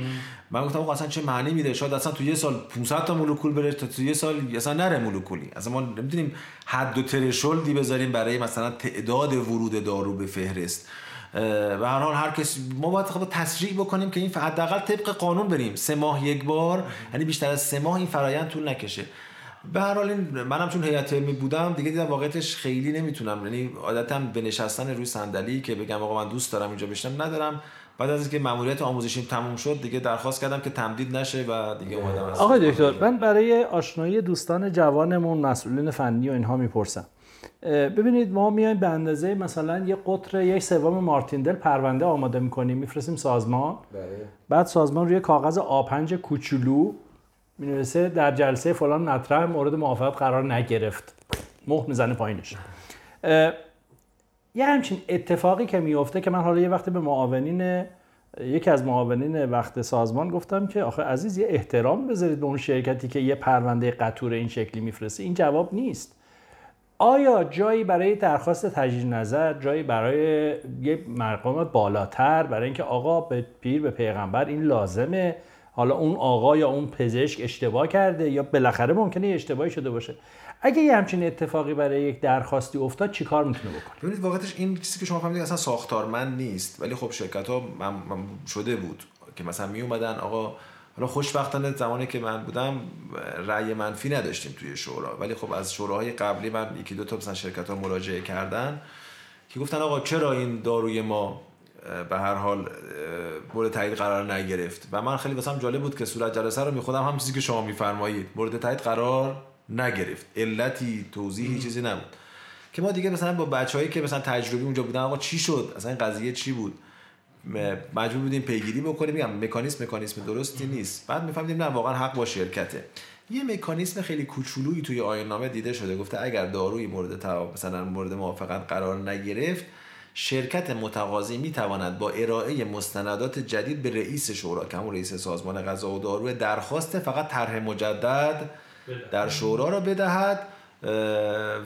من گفتم اصلا چه معنی میده؟ شاید اصلا تو یه سال 500 تا مولکول بره تا تو یه سال اصلا نره مولکولی. اصلا ما نمی‌تونیم حد و ترشولدی بذاریم برای مثلا تعداد ورود دارو به فهرست. و هر حال هر کسی ما باید خب تسریع بکنیم که این حداقل طبق قانون بریم. سه ماه یک بار. یعنی بیشتر از سه ماه این فرایند طول نکشه. به هر حال منم چون هیئت علمی بودم دیگه دیدم واقعیتش خیلی نمی‌تونم. یعنی عادتا به نشستن روی صندلی که بگم آقا من دوست دارم اینجا بشم ندارم. بعد از اینکه ماموریت آموزشیم تموم شد دیگه درخواست کردم که تمدید نشه و دیگه اومدم آقای دکتر من برای آشنایی دوستان جوانمون مسئولین فنی و اینها می‌پرسم. ببینید ما میایم به اندازه مثلا یه قطر یک سوم مارتیندل پرونده آماده می‌کنیم میفرستیم سازمان. بله. بعد سازمان روی کاغذ آ5 کوچولو می‌نویسه در جلسه فلان مطرح مورد موافقت قرار نگرفت. مهر می‌زنه پایینش. یه همچین اتفاقی که میفته که من حالا یه وقتی به معاونین یکی از معاونین وقت سازمان گفتم که آخه عزیز یه احترام بذارید به اون شرکتی که یه پرونده قطور این شکلی میفرسته. این جواب نیست. آیا جایی برای درخواست تجدید نظر جایی برای یه مقام بالاتر برای اینکه آقا به پیر به پیغمبر این لازمه؟ حالا اون آقا یا اون پزشک اشتباه کرده یا بالاخره ممکنه اشتباهی شده باشه؟ اگه یه همچین اتفاقی برای یک درخواستی افتاد چیکار می‌تونه بکنه؟ ببینید واقعیتش این چیزی که شما فهمیدید اصلا ساختارمند نیست ولی خب شرکت ها شده بود که مثلا می اومدن آقا حالا خوشبختانه زمانی که من بودم رأی منفی نداشتیم توی شورا. ولی خب از شوراهای قبلی من یکی دو تا مثلا شرکت ها مراجعه کردن که گفتن آقا چرا این داروی ما به هر حال مورد تایید قرار نگرفت؟ و من خیلی واسم جالب بود که صورت جلسه رو میخودم هم چیزی که شما میفرمایید مورد تایید قرار نگرفت. علتی توضیحی چیزی نبود. که ما دیگه مثلا با بچههایی که مثلا تجربی اونجا بودن آقا چی شد؟ اصلا این قضیه چی بود؟ مجبور بودیم پیگیری بکنیم. میگم مکانیسم مکانیسم درستی نیست. بعد میفهمیدیم نه واقعا حق با شرکته. یه مکانیسم خیلی کوچولویی توی آیین نامه دیده شده. گفته اگر داروی مورد مثلا مورد موافقت قرار نگرفت شرکت متقاضی می تواند با ارائه مستندات جدید به رئیس شورا که همون رئیس سازمان غذا و دارو درخواست فقط طرح مجدد در شورا را بدهد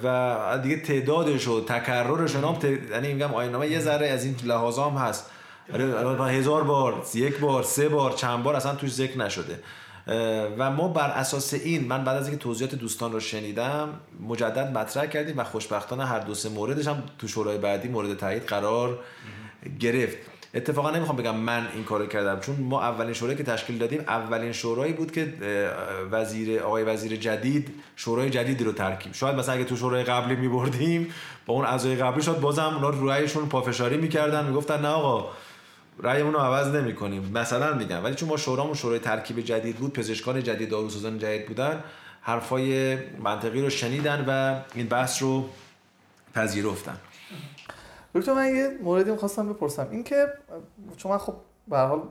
و دیگه تعدادش و تکررش و یعنی میگم آینامه یه ذره از این لحاظام هست. آره هزار بار یک بار سه بار چند بار اصلا توش ذکر نشده. و ما بر اساس این من بعد از اینکه توضیحات دوستان رو شنیدم مجدد مطرح کردیم و خوشبختانه هر دو سه موردش هم تو شورای بعدی مورد تایید قرار گرفت. اتفاقا نمی‌خوام بگم من این کارو کردم چون ما اولین شورایی که تشکیل دادیم اولین شورایی بود که وزیر آقای وزیر جدید شورای جدیدی رو ترکیب شاید مثلا اگه تو شورای قبلی میبردیم با اون اعضای قبلی شاید بازم اونا رویشون پافشاری می‌کردن می‌گفتن نه آقا رأیمون رو عوض نمی کنیم مثلا میگم ولی چون ما شورامون شورای ترکیب جدید بود پزشکان جدید داروسازان جدید بودن حرفای منطقی رو شنیدن و این بحث رو پذیرفتن. دکتر من یه موردی می‌خواستم بپرسم. اینکه چون من خب به حال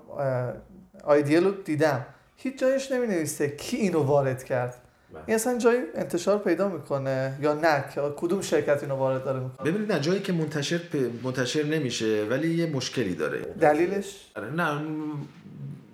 آیدیل رو دیدم. هیچ جایش نمی نویسه کی اینو وارد کرد. این اصلا جایی انتشار پیدا می‌کنه یا نه کدوم شرکت اینو وارد داره می‌کنه؟ ببینید نه جایی که منتشر منتشر نمیشه ولی یه مشکلی داره. دلیلش؟ آره، نه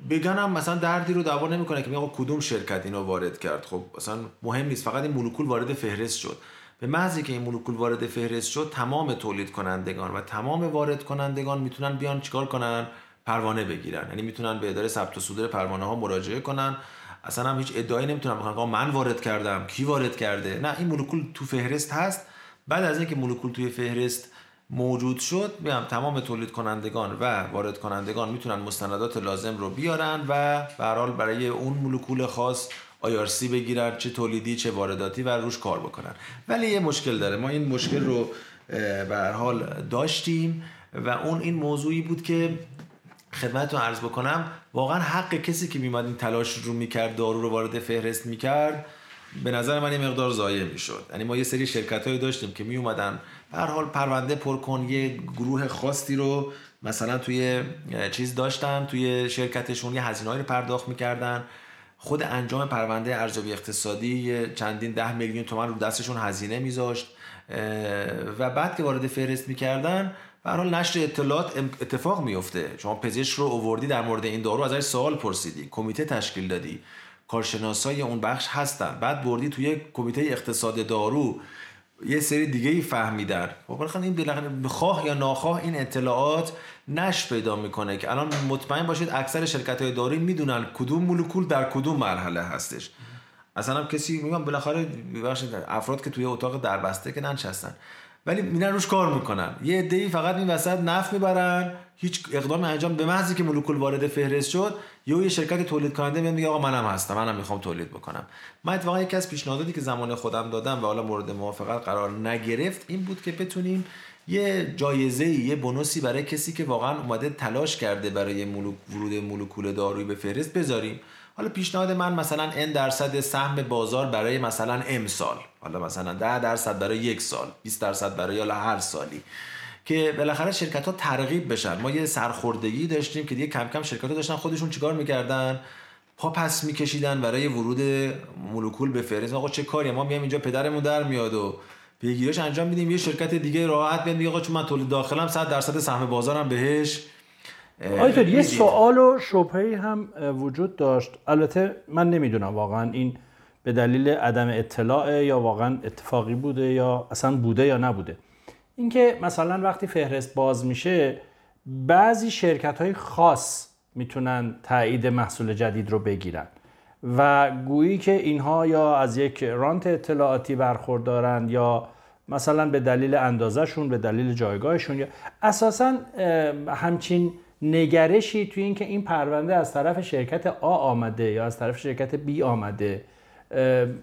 بگنم مثلا دردی رو دعوا نمی‌کنه که میگه کدوم شرکت اینو وارد کرد. خب اصلا مهم نیست فقط این مولکول وارد فهرست شد. به محضی که این مولکول وارد فهرست شد تمام تولید کنندگان و تمام وارد کنندگان می‌تونن بیان چیکار کنن؟ پروانه بگیرن. یعنی می‌تونن به اداره ثبت و صدور پروانه ها مراجعه کنن. اصلا هم هیچ ادعایی نمی‌تونم بکنم من وارد کردم کی وارد کرده؟ نه این مولکول تو فهرست هست. بعد از اینکه مولکول توی فهرست موجود شد میگم تمام تولید کنندگان و وارد کنندگان می‌تونن مستندات لازم رو بیارن و به برای اون مولکول خاص IRC بگیرن چه تولیدی چه وارداتی و روش کار بکنن. ولی یه مشکل داره. ما این مشکل رو به حال داشتیم و اون این موضوعی بود که خدمتتون عرض بکنم واقعا حق کسی که میمد این تلاش رو می‌کرد دارو رو وارد فهرست می‌کرد به نظر من یه مقدار ضایع می‌شد. یعنی ما یه سری شرکت هایی داشتیم که می اومدن هر حال پرونده پر کن یه گروه خاصی رو مثلا توی چیز داشتن توی شرکتشون یه هزینه رو پرداخت می‌کردن. خود انجام پرونده ارزیابی اقتصادی چندین ده میلیون تومن رو دستشون هزینه میذاشت. و بعد که وارد فهرست می‌کردن برای نشر اطلاعات اتفاق میفته. شما پزشک رو اووردی در مورد این دارو ازش سوال پرسیدی کمیته تشکیل دادی. کارشناسای اون بخش هستن. بعد بردی توی کمیته اقتصاد دارو. یه سری دیگه ای فهمیدن. خب این بالاخره خواه یا ناخواه این اطلاعات نش پیدا می‌کنه که الان مطمئن باشید اکثر شرکت های دارویی می‌دونن کدوم مولکول در کدوم مرحله هستش. اصلا هم کسی میگم بالاخره افراد که توی اتاق دربسته که ننشستن. ولی میرن روش کار می‌کنن. یه عده‌ای فقط این وسط نف می‌برن هیچ اقدام انجام به محضی که مولکول وارد فهرست شد یه شرکت تولید کننده میاد میگه آقا منم هستم منم می‌خوام تولید بکنم. من اتفاقا یکی از پیشنهاداتی که زمان خودم دادم و حالا مورد موافقت قرار نگرفت این بود که بتونیم یه جایزه یه بونوسی برای کسی که واقعا اومده تلاش کرده برای مولوک ورود مولکول دارویی به فهرست بذاریم. حالا پیشنهاد من مثلا n درصد سهم بازار برای مثلا امسال. حالا مثلا 10 درصد برای یک سال 20 درصد برای حالا هر سالی. که بالاخره شرکت ها ترغیب بشن. ما یه سرخوردگی داشتیم که دیگه کم کم شرکت ها داشتن خودشون چیکار می‌کردن؟ پا پس میکشیدن برای ورود مولکول به فهرست. آقا چه کاری؟ ما میایم اینجا پدرمون در میاد و پیگیرش انجام میدیم. یه شرکت دیگه راحت میاد میگه آقا چون من تولید داخلم 100 درصد سهم بازارم بهش. آیتون یه سوال و شبهه هم وجود داشت. البته من نمی‌دونم واقعا این به دلیل عدم اطلاع یا واقعا اتفاقی بوده یا اصلا بوده یا نبوده. اینکه مثلا وقتی فهرست باز میشه بعضی شرکت های خاص می‌تونن تایید محصول جدید رو بگیرن. و گویی که اینها یا از یک رانت اطلاعاتی برخوردارند یا مثلا به دلیل اندازهشون به دلیل جایگاهشون یا اساسا همچین نگرشی توی اینکه این پرونده از طرف شرکت آ آمده یا از طرف شرکت بی آمده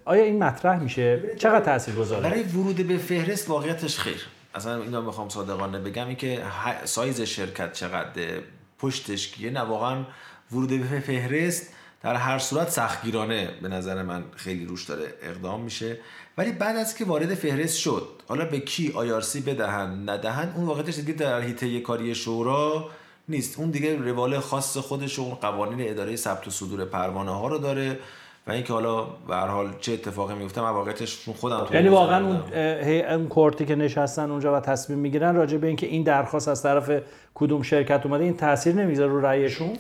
آیا این مطرح میشه؟ چقدر تاثیر گذاره برای ورود به فهرست واقعیتش خیر. اصلا اینا می‌خوام صادقانه بگم این که سایز شرکت چقدر پشتش کیه؟ نه واقعا ورود به فهرست در هر صورت سختگیرانه به نظر من خیلی روش داره اقدام میشه. ولی بعد از که وارد فهرست شد حالا به کی آیارسی بدهن ندهن اون واقعیتش دیگه در حیطه کاری شورا نیست. اون دیگه روال خاص خودش و اون قوانین اداره ثبت و صدور پروانه ها رو داره. و اینکه حالا به هر حال چه اتفاقی میفته من واقعیتش خودم یعنی واقعا اون اون کورتی که نشستن اونجا و تصمیم می‌گیرن راجع به اینکه این درخواست از طرف کدوم شرکت اومده این تاثیر نمی‌ذاره رو رأیشون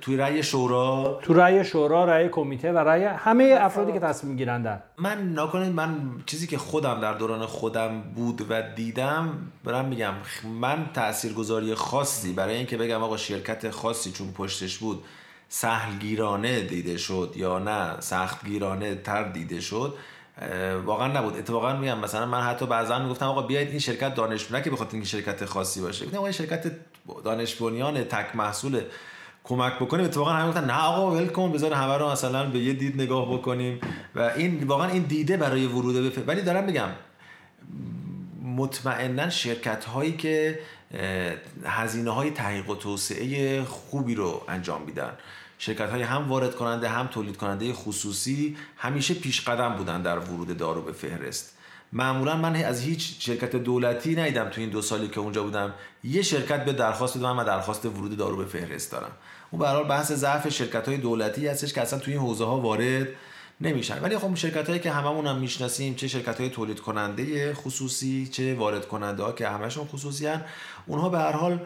توی رأی شورا تو رأی شورا رأی کمیته و رأی همه افرادی که تصمیم میگیرندن. من نکنید من چیزی که خودم در دوران خودم بود و دیدم برام میگم من تاثیرگذاری خاصی برای اینکه بگم آقا شرکت خاصی چون پشتش بود سهلگیرانه دیده شد یا نه سختگیرانه تر دیده شد واقعا نبود. اتفاقا میگم مثلا من حتی بعضا می‌گفتم آقا بیاید این شرکت دانش نه که بخاطر اینکه شرکت خاصی باشه. گفتم آقا شرکت دانش بنیان تک محصول کمک بکنیم. اتفاقا هم گفتن نه آقا ول بذار همه رو مثلا به یه دید نگاه بکنیم. و این واقعا این دیده برای ورود به ولی دارم میگم مطمئنا شرکت هایی که هزینه های تحقیق و توسعه خوبی رو انجام میدن. شرکت های هم وارد کننده هم تولید کننده خصوصی همیشه پیش قدم بودن در ورود دارو به فهرست. معمولا من از هیچ شرکت دولتی ندیدم تو این دو سالی که اونجا بودم. یه شرکت به درخواست بدم من درخواست ورود دارو به فهرست دارم. اون به بحث ضعف شرکت های دولتی هستش که اصلا توی این حوزه ها وارد نمیشن. ولی خب شرکت هایی که هممون هم می‌شناسیم چه شرکت های تولید کننده خصوصی چه وارد کننده ها که همشون خصوصی ان اونها به هر حال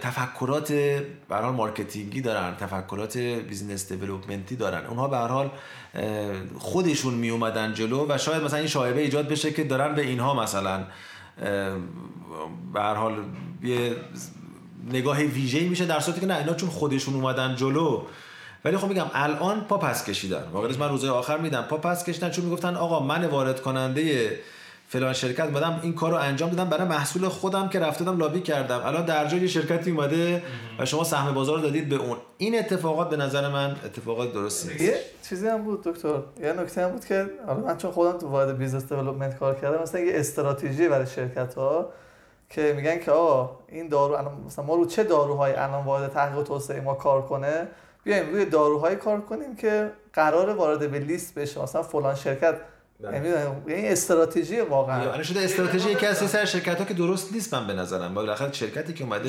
تفکرات به هر حال marketing ی دارن تفکرات business development ی دارن. اونها به هر حال خودشون می اومدن جلو و شاید مثلا این شایبه ایجاد بشه که دارن به اینها مثلا به هر حال یه نگاه ویژه‌ای میشه در صورتی که نه اینا چون خودشون اومدن جلو ولی خب میگم الان پا پس کشیدن. واقعا من روزهای آخر دیدم پا پس کشیدن چون می‌گفتن آقا من وارد کننده فلان شرکت اومدم این کار رو انجام دادم برای محصول خودم که رفتم لابی کردم. الان یه جای شرکتی اومده و شما سهم بازار رو دادید به اون. این اتفاقات به نظر من اتفاقات درست نیست. یه چیزی هم بود دکتر. یه نکته هم بود که من چون خودم تو وارد business development کار کردم مثلا یه استراتژی برای شرکت ها که میگن که آقا این دارو الان مثلا ما رو چه داروهایی الان وارد تحقیق و توسعه ما کار کنه؟ بیایم روی داروهای کار کنیم که قرار وارد به لیست بشه. مثلا فلان شرکت. یعنی این استراتژی واقعا. یعنی شده استراتژی یکی از سر شرکت ها که درست نیست من به نظرم. بالاخره شرکتی که اومده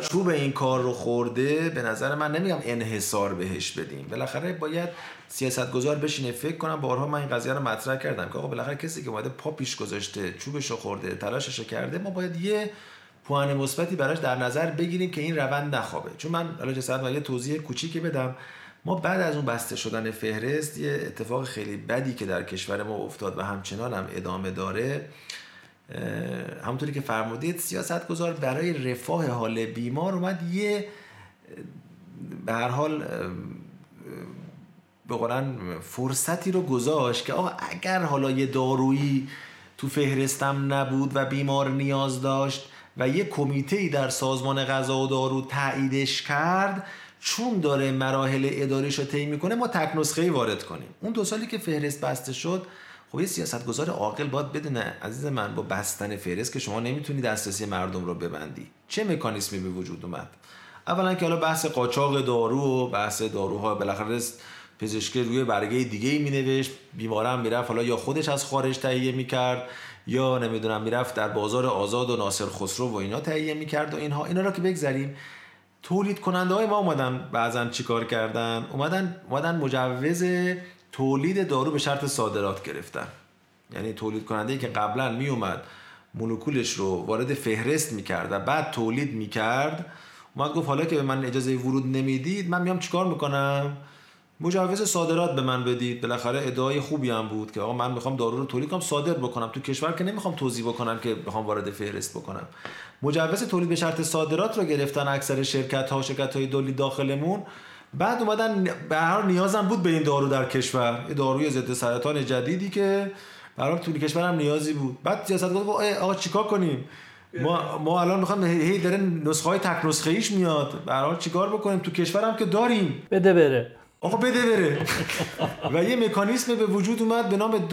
چوب این کار رو خورده به نظر من نمیگم انحصار بهش بدیم. بالاخره باید سیاست گذار بشینه فکر کنم بارها من این قضیه رو مطرح کردم که آقا بالاخره کسی که اومده پا پیش گذاشته چوبش رو خورده تلاشش کرده ما باید یه پوان مثبتی براش در نظر بگیریم که این روند نخوابه. چون من حالا جسد یه توضیح کوچیکی بدم. ما بعد از اون بسته شدن فهرست یه اتفاق خیلی بدی که در کشور ما افتاد و همچنان هم ادامه داره همونطوری که فرمودید سیاست گذار برای رفاه حال بیمار اومد یه به هر حال به قرآن فرصتی رو گذاشت که آقا اگر حالا یه دارویی تو فهرستم نبود و بیمار نیاز داشت و یه کمیته ای در سازمان غذا و دارو تاییدش کرد چون داره مراحل اداریش رو طی می‌کنه ما تک نسخه وارد کنیم. اون دو سالی که فهرست بسته شد خب یه سیاستگزار عاقل باید بدونه عزیز من با بستن فهرست که شما نمی‌تونی دسترسی مردم رو ببندی. چه مکانیزمی به وجود اومد؟ اولا که حالا بحث قاچاق دارو و بحث داروها بالاخره پزشکی روی برگه دیگه ای می نوشت بیمارم می‌رفت حالا یا خودش از خارج تهیه می‌کرد یا نمی‌دونم می‌رفت در بازار آزاد و ناصر خسرو و اینا تهیه می‌کرد و اینها. اینا را که بگذریم تولید کننده های ما اومدن بعضا چیکار کردن؟ اومدن اومدن مجوز تولید دارو به شرط صادرات گرفتن. یعنی تولید کننده ای که قبلا می اومد مولکولش رو وارد فهرست می‌کرد و بعد تولید می‌کرد اومد گفت حالا که به من اجازه ورود نمی‌دید من میام چیکار می‌کنم؟ مجوز صادرات به من بدید. بالاخره ادعای خوبی هم بود که آقا من می‌خوام دارو رو تولید کنم صادر بکنم. تو کشور که نمی‌خوام توضیح بکنم که بخوام وارد فهرست بکنم. مجوز تولید به شرط صادرات رو گرفتن اکثر شرکت ها شرکت های دولی داخلمون. بعد اومدن به هر نیازم بود به این دارو در کشور. داروی ضد سرطان جدیدی که برای تو کشور هم نیازی بود. بعد سیاست گفت آقا چیکار کنیم؟ ما ما الان می‌خوام هی داره نسخه های تک نسخه ایش میاد هر چیکار بکنیم؟ تو کشورم که داریم. بده بره. آقا بده بره. و یه مکانیزم به وجود اومد به نام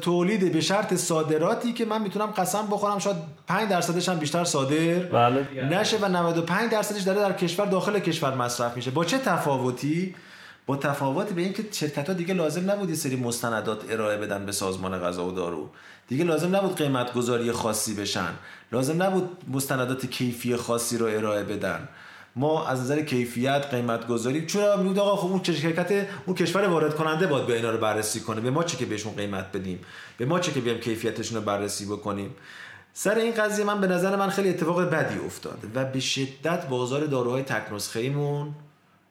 تولید به شرط صادراتی که من می‌تونم قسم بخورم. شاید 5 درصدش هم بیشتر صادر. بله نشه و 95 درصدش داره در کشور داخل کشور مصرف میشه. با چه تفاوتی؟ با تفاوت به اینکه شرکت ها دیگه لازم نبود یه سری مستندات ارائه بدن به سازمان غذا و دارو. دیگه لازم نبود قیمت گذاری خاصی بشن. لازم نبود مستندات کیفی خاصی رو ارائه بدن. ما از نظر کیفیت قیمت گذاری چرا میگه آقا خب اون شرکت اون کشور وارد کننده باید به اینا رو بررسی کنه؟ به ما چه که بهشون قیمت بدیم؟ به ما چه که بیام کیفیتشون رو بررسی بکنیم؟ سر این قضیه من به نظر من خیلی اتفاق بدی افتاد و به شدت بازار داروهای تک ایمون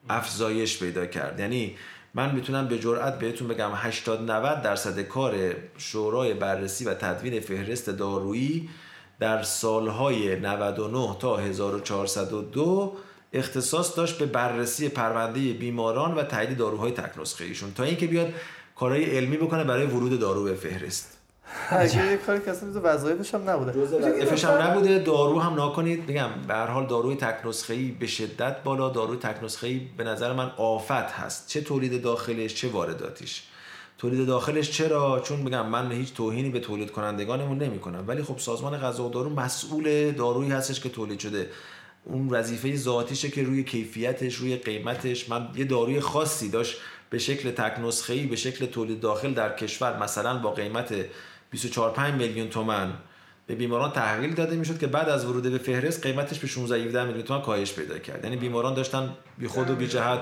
افزایش پیدا کرد. یعنی من می‌تونم به جرئت بهتون بگم 80 90 درصد کار شورای بررسی و تدوین فهرست دارویی در سالهای 99 تا 1402 اختصاص داشت به بررسی پرونده بیماران و تایید داروهای تک نسخه ایشون تا اینکه بیاد کارهای علمی بکنه برای ورود دارو به فهرست. اگه یه کاری که اصلا وظایفش هم نبوده. وظایفش هم نبوده دارو هم ناکنید. بگم به هر حال داروی تک نسخه ای به شدت بالا داروی تک نسخه ای به نظر من آفت هست. چه تولید داخلش چه وارداتیش. تولید داخلش چرا؟ چون میگم من هیچ توهینی به تولید کنندگانمون نمی‌کنم. ولی خب سازمان غذا و دارو مسئول دارویی هستش که تولید شده. اون وظیفه ذاتیشه که روی کیفیتش روی قیمتش. من یه داروی خاصی داشت به شکل تک نسخه ای به شکل تولید داخل در کشور مثلا با قیمت 24 5 میلیون تومن به بیماران تحویل داده می‌شد که بعد از ورود به فهرست قیمتش به 16 17 میلیون تومان کاهش پیدا کرد. یعنی بیماران داشتن بی خود و بی جهت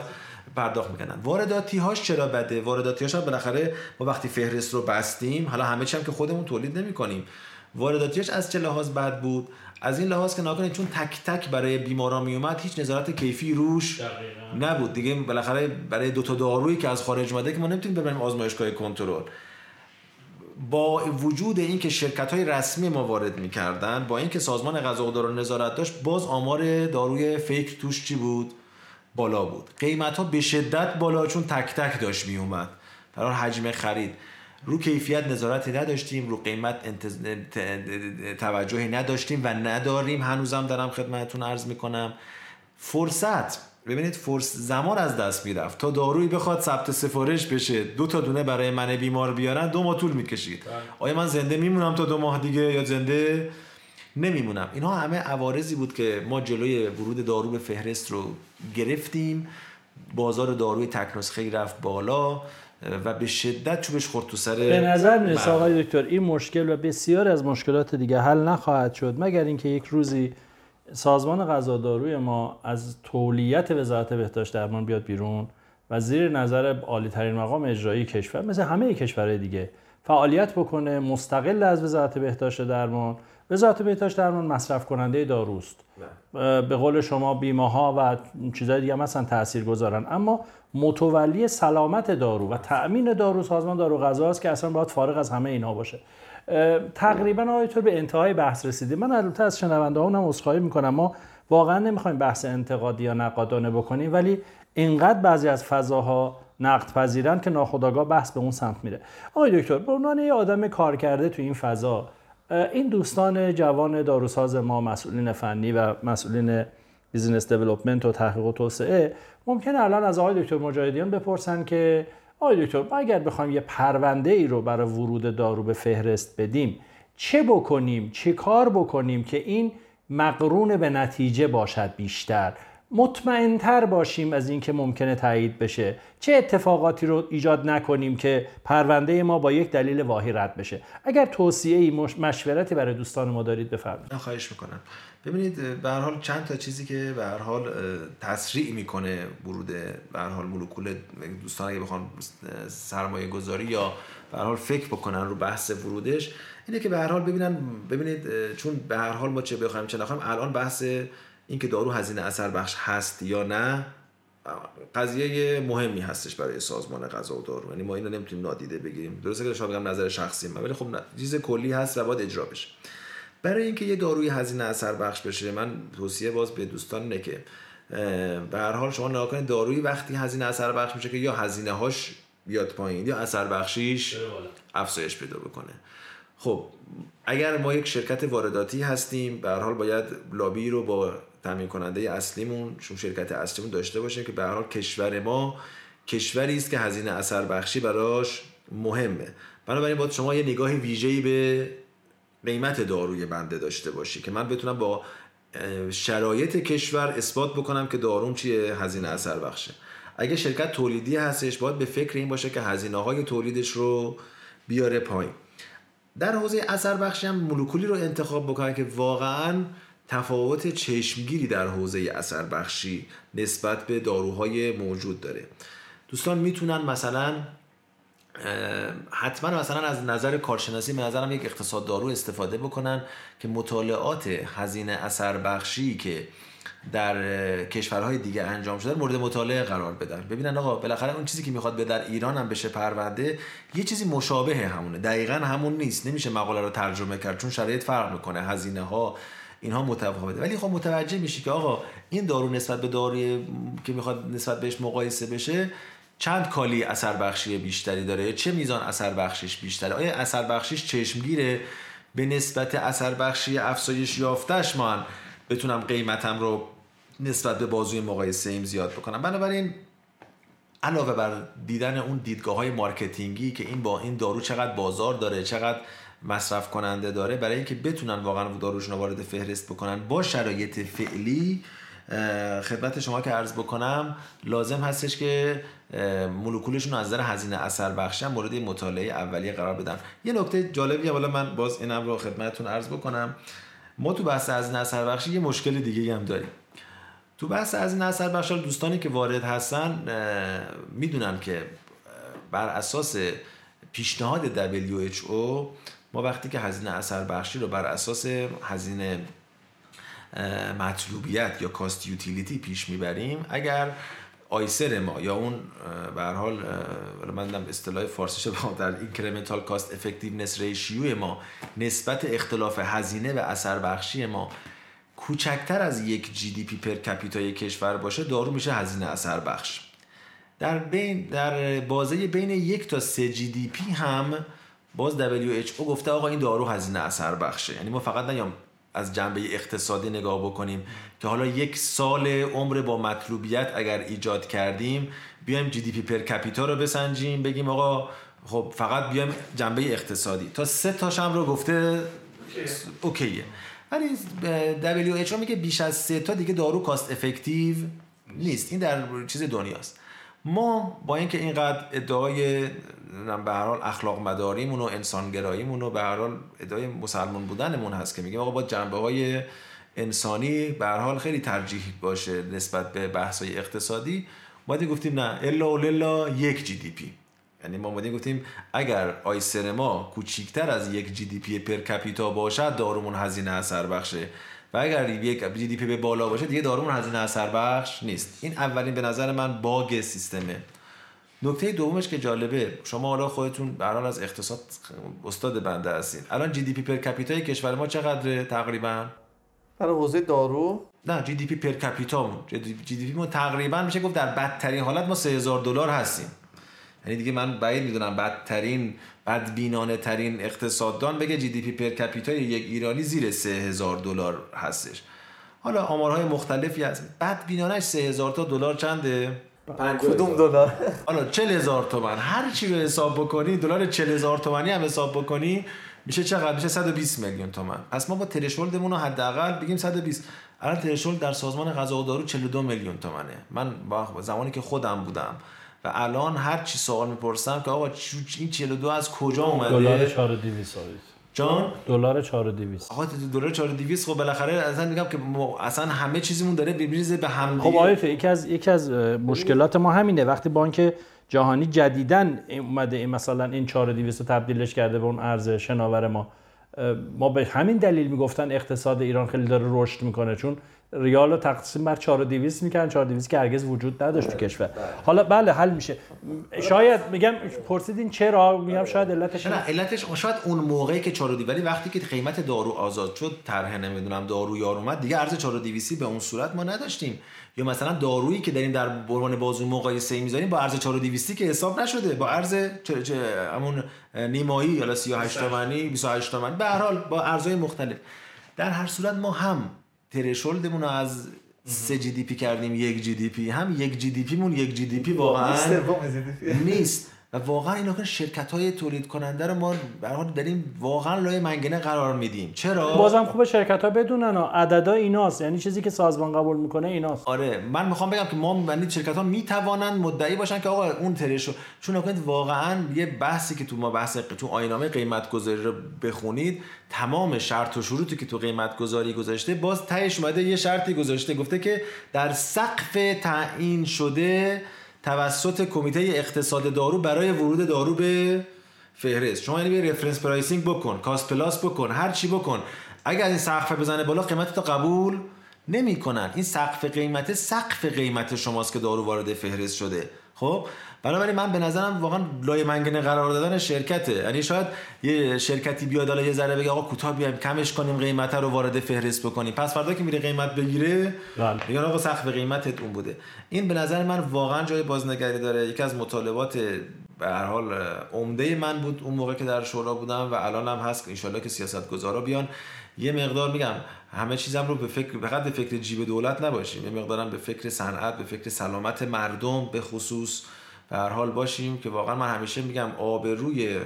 پرداخت می‌کنن وارداتی هاش چرا بده؟ وارداتی هاش بالاخره ما وقتی فهرست رو بستیم حالا همه چی هم که خودمون تولید نمی‌کنیم. وارداتیش از چه لحاظ بد بود؟ از این لحاظ که ناکنید چون تک تک برای بیماران می اومد هیچ نظارت کیفی روش نبود. دیگه بالاخره برای دو تا دارویی که از خارج اومده که ما نمی‌تونیم ببریم آزمایشگاه کنترل. با وجود اینکه شرکت های رسمی ما وارد می‌کردن با اینکه سازمان غذا و دارو نظارت داشت باز آمار داروی فیک توش چی بود؟ بالا بود. قیمت ها به شدت بالا چون تک تک داشت می اومد برای حجم خرید. رو کیفیت نظارتی نداشتیم رو قیمت انتز... توجهی نداشتیم و نداریم. هنوزم دارم خدمتتون عرض می‌کنم. فرصت. ببینید فرص زمان از دست می‌رفت. تا دارویی بخواد ثبت سفارش بشه دو تا دونه برای من بیمار بیارن دو ماه طول می‌کشید. بله. آیا من زنده میمونم تا دو ماه دیگه یا زنده؟ نمیمونم. اینها همه عوارضی بود که ما جلوی ورود دارو به فهرست رو گرفتیم. بازار داروی تک نسخه رفت بالا. و به شدت چوبش خورد تو سر به نظر می‌رسه. آقای دکتر این مشکل و بسیار از مشکلات دیگه حل نخواهد شد مگر اینکه یک روزی سازمان غذا داروی ما از تولیت وزارت بهداشت درمان بیاد بیرون و زیر نظر عالی ترین مقام اجرایی کشور مثل همه کشورهای دیگه فعالیت بکنه مستقل از وزارت بهداشت درمان. وزارت بهداشت درمان مصرف کننده داروست به قول شما بیمه ها و چیزهای دیگه مثلا تاثیر گذارن اما متولی سلامت دارو و تأمین دارو سازمان دارو غذا است که اصلا باید فارغ از همه اینها باشه. تقریبا آقای به انتهای بحث رسیدیم. من البته از شنونده هم عذرخواهی می‌کنم. ما واقعا نمی‌خوایم بحث انتقادی یا نقادانه بکنیم ولی اینقدر بعضی از فضاها نقد پذیرن که ناخداگاه بحث به اون سمت میره. آقای دکتر به عنوان یه آدم کار کرده تو این فضا این دوستان جوان داروساز ما مسئولین فنی و مسئولین بیزینس دیولپمنت و تحقیق و توسعه ممکنه الان از آقای دکتر مجاهدیان بپرسن که آقای دکتر ما اگر بخوایم یه پرونده ای رو برای ورود دارو به فهرست بدیم چه بکنیم؟ چه کار بکنیم که این مقرون به نتیجه باشد بیشتر؟ مطمئنتر باشیم از اینکه ممکنه تایید بشه. چه اتفاقاتی رو ایجاد نکنیم که پرونده ما با یک دلیل واهی رد بشه؟ اگر توصیه ای مشورتی برای دوستان ما دارید بفرمایید. خواهش می‌کنم. ببینید به هر حال چند تا چیزی که به هر حال تسریع می‌کنه ورود به هر حال مولکول دوستان اگه بخوان سرمایه گذاری یا به هر حال فکر بکنن رو بحث ورودش اینه که به هر حال ببینن ببینید چون به هر حال ما چه بخوایم چه نخوایم الان بحث اینکه دارو هزینه اثر بخش هست یا نه قضیه مهمی هستش برای سازمان غذا و دارو. یعنی ما اینو نمی‌تونیم نادیده بگیریم. درسته که شما بگم نظر شخصی من ولی خب چیز کلی هست و باید اجرا بشه. برای اینکه یه داروی هزینه اثر بخش بشه من توصیه باز به دوستان اینه که به هر حال شما نگاه کنید دارویی وقتی هزینه اثر بخش میشه که یا هزینه هاش بیاد پایین یا اثر بخشیش افزایش پیدا بکنه. خب اگر ما یک شرکت وارداتی هستیم به هر حال باید لابی رو با تامین کننده اصلیمون چون شرکت اصلیمون داشته باشیم که به هر حال کشور ما کشوری است که هزینه اثر بخشی براش مهمه. بنابراین باید شما یه نگاه ویژه‌ای به قیمت داروی بنده داشته باشی که من بتونم با شرایط کشور اثبات بکنم که داروم چیه هزینه اثر بخشه. اگه شرکت تولیدی هستش باید به فکر این باشه که هزینه های تولیدش رو بیاره پایین. در حوزه اثر بخشی هم مولکولی رو انتخاب بکنن که واقعا تفاوت چشمگیری در حوزه اثر بخشی نسبت به داروهای موجود داره. دوستان می‌تونن مثلا حتما مثلا از نظر کارشناسی به نظرم یک اقتصاد دارو استفاده بکنن که مطالعات هزینه اثر بخشی که در کشورهای دیگه انجام شده مورد مطالعه قرار بدن. ببینن آقا بالاخره اون چیزی که می‌خواد به در ایران هم بشه پرونده یه چیزی مشابه همونه. دقیقا همون نیست. نمیشه مقاله رو ترجمه کرد چون شرایط فرق می‌کنه. هزینه ها اینها متفاوته. ولی خب متوجه میشی که آقا این دارو نسبت به داروی که می‌خواد نسبت بهش مقایسه بشه چند کوالی اثر بخشی بیشتری داره؟ چه میزان اثر بخشیش بیشتره؟ آیا اثر بخشیش چشمگیره؟ به نسبت اثر بخشی افزایش یافتش من بتونم قیمتم رو نسبت به بازوی مقایسه ایم زیاد بکنم. بنابراین علاوه بر دیدن اون دیدگاه های marketing ی که این با این دارو چقدر بازار داره چقدر مصرف کننده داره برای اینکه بتونن واقعا داروشون وارد فهرست بکنن با شرایط فعلی خدمت شما که عرض بکنم لازم هستش که مولکولشون از نظر هزینه اثر بخشی مورد مطالعه اولیه قرار بدن. یه نکته جالبی حالا من باز اینم رو خدمتتون عرض بکنم. ما تو بحث هزینه اثر بخشی یه مشکل دیگه هم داریم. تو بحث هزینه اثر بخشی دوستانی که وارد هستن می‌دونن که بر اساس پیشنهاد WHO ما وقتی که هزینه اثر بخشی رو بر اساس هزینه مطلوبیت یا cost utility پیش می‌بریم اگر ICER ما یا اون به حال من دم اصطلاح فارسیش با در incremental cost effectiveness ratio ما نسبت اختلاف هزینه و اثر بخشی ما کوچکتر از یک GDP per capita ی کشور باشه دارو میشه هزینه اثر بخش. در بین در بازه بین یک تا سه GDP هم باز WHO گفته آقا این دارو هزینه اثر بخشه. یعنی ما فقط نیام از جنبه اقتصادی نگاه بکنیم که حالا یک سال عمر با مطلوبیت اگر ایجاد کردیم بیایم GDP per capita رو بسنجیم بگیم آقا خب فقط بیایم جنبه اقتصادی. تا سه تاشم رو گفته اوکیه. ولی WHO میگه بیش از سه تا دیگه دارو cost effective نیست. این در چیز دنیاست. ما با اینکه اینقدر ادعای به هر حال اخلاق مداریمون و انسانگراییمون و به هر حال ادعای مسلمان بودنمون هست که میگیم آقا با جنبه های انسانی به هر حال خیلی ترجیح باشه نسبت به بحث های اقتصادی باید گفتیم نه الا و للا یک GDP یعنی ما اومدیم گفتیم اگر ICER ما کوچیکتر از یک GDP per capita باشد دارومون هزینه اثر بخشه. و اگر یک GDP به بالا باشه دیگه دارومون هزینه اثر بخش نیست. این اولین به نظر من bug سیستمه. نکته دومش که جالبه شما حالا خودتون برحال از اقتصاد استاد بنده هستین. الان GDP per capita ی کشور ما چقدره تقریبا؟ برای حوزه دارو؟ نه GDP per capita جی دی پی ما تقریبا میشه گفت در بدترین حالت ما 3000 دلار هستیم. یعنی دیگه من بعید می‌دونم بدترین بدبینانه ترین اقتصاددان بگه جی دی پی پر کپیتا یک ایرانی زیر 3000 دلار هستش. حالا آمارهای مختلفی هست. بدبینانش 3000 تا دلار چنده؟ کدوم دلار؟ حالا 40000 تومن. هر چی رو حساب بکنی دلار 40000 تومانی هم حساب بکنی میشه چقدر؟ میشه 120 میلیون تومن. پس ما با ترشولدمون رو حداقل بگیم 120 الان ترشولد در سازمان غذا و دارو 42 میلیون تومنه. من با زمانی که خودم بودم و الان هر چی سوال می‌پرسم که آقا این 42 از کجا اومده؟ دلار 4200 جان؟ دلار 4200 آقا دلار 4200 خب بالاخره اصلا میگم که اصلا همه چیزمون داره بریزه به هم خب آقای یکی از یکی از مشکلات ما همینه. وقتی بانک جهانی جدیدن اومده مثلا این 4200 تبدیلش کرده به اون ارز شناور ما ما به همین دلیل می‌گفتن اقتصاد ایران خیلی داره رشد می‌کنه. چون ریال رو تقسیم بر 4200 می‌کنن 4200 که هرگز وجود نداشت تو کشور. حالا بله حل میشه. شاید میگم پرسیدین چرا؟ میگم شاید علتش نه علتش شاید اون موقعی که 4200 ولی وقتی که قیمت دارو آزاد شد طرح نمی‌دونم دارو یار اومد دیگه ارز 4200 به اون صورت ما نداشتیم. یا مثلا دارویی که داریم در عنوان بازو مقایسه می‌ذاریم با ارز 4200 که حساب نشده. با ارز همون نیمایی یا 38 تومانی 28 تومانی به هر حال با ارزهای مختلف. در هر صورت ما هم threshold مون رو از سه GDP کردیم یک GDP. هم یک GDP مون یک GDP واقعا نیست. و واقعا اینا که شرکت های تولید کننده رو ما به داریم واقعا لای منگنه قرار میدیم. چرا؟ بازم خوبه شرکت ها بدونن عددا ایناست. یعنی چیزی که سازمان قبول می‌کنه ایناست. آره من می‌خوام بگم که ما یعنی شرکت ها می‌توانند مدعی باشن که آقا اون ترشو چون نکنید واقعا یه بحثی که تو ما بحث تو آینامه قیمت گذاری رو بخونید تمام شرط و شروطی که تو قیمت گذاری گذاشته باز تهش اومده یه شرطی گذاشته گفته که در سقف تعیین شده توسط کمیته اقتصاد دارو برای ورود دارو به فهرست. شما یعنی reference pricing بکن cost plus بکن هر چی بکن. اگر این سقف بزنه بالا قیمت تو قبول نمی‌کنن. این سقف قیمت سقف قیمت شماست که دارو وارد فهرست شده. خب؟ بنابراین من به نظرم واقعا لای منگنه قرار دادن شرکته. یعنی شاید یه شرکتی بیاد حالا یه ذره بگه آقا کوتاه بیایم کمش کنیم قیمت رو وارد فهرست بکنیم. پس فردا که میره قیمت بگیره بله. میگن آقا سقف قیمتت اون بوده. این به نظر من واقعا جای بازنگری داره. یکی از مطالبات به هر حال عمده من بود اون موقع که در شورا بودم و الان هم هست. ان که سیاستگزارا بیان. یه مقدار میگم همه چیزم رو به فکر فقط به فکر جیب دولت نباشیم. یه مقدارم به فکر صنعت به فکر سلامت مردم به خصوص به هر حال باشیم که واقعا من همیشه میگم آبروی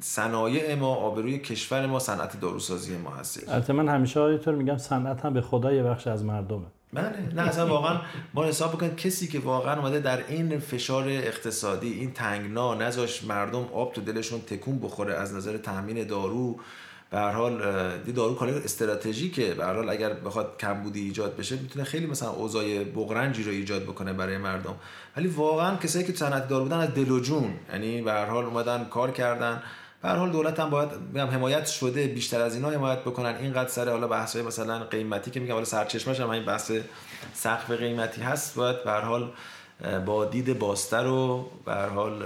صنایع ما آبروی کشور ما صنعت داروسازی ما هست البته من همیشه آیتور میگم صنعت هم به خدا یه بخش از مردمه. بله. نه اصلا واقعا ما حساب بکنید کسی که واقعا اومده در این فشار اقتصادی این تنگنا نذاش مردم آب تو دلشون تکون بخوره از نظر تامین دارو. به هر حال دارو کالای استراتژیکه به هر حال اگر بخواد کمبودی ایجاد بشه می‌تونه خیلی مثلا اوضاع بغرنجی رو ایجاد بکنه برای مردم. ولی واقعا کسایی که صنعت دارو بودن از دل و جون یعنی به هر حال اومدن کار کردن. به هر حال دولت هم باید میگم حمایت شده بیشتر از اینا حمایت بکنن. اینقدر سر حالا بحث مثلا قیمتی که میگم حالا سرچشمش هم این بحث سقف قیمتی هست. باید به هر حال با دید باستر و به هر حال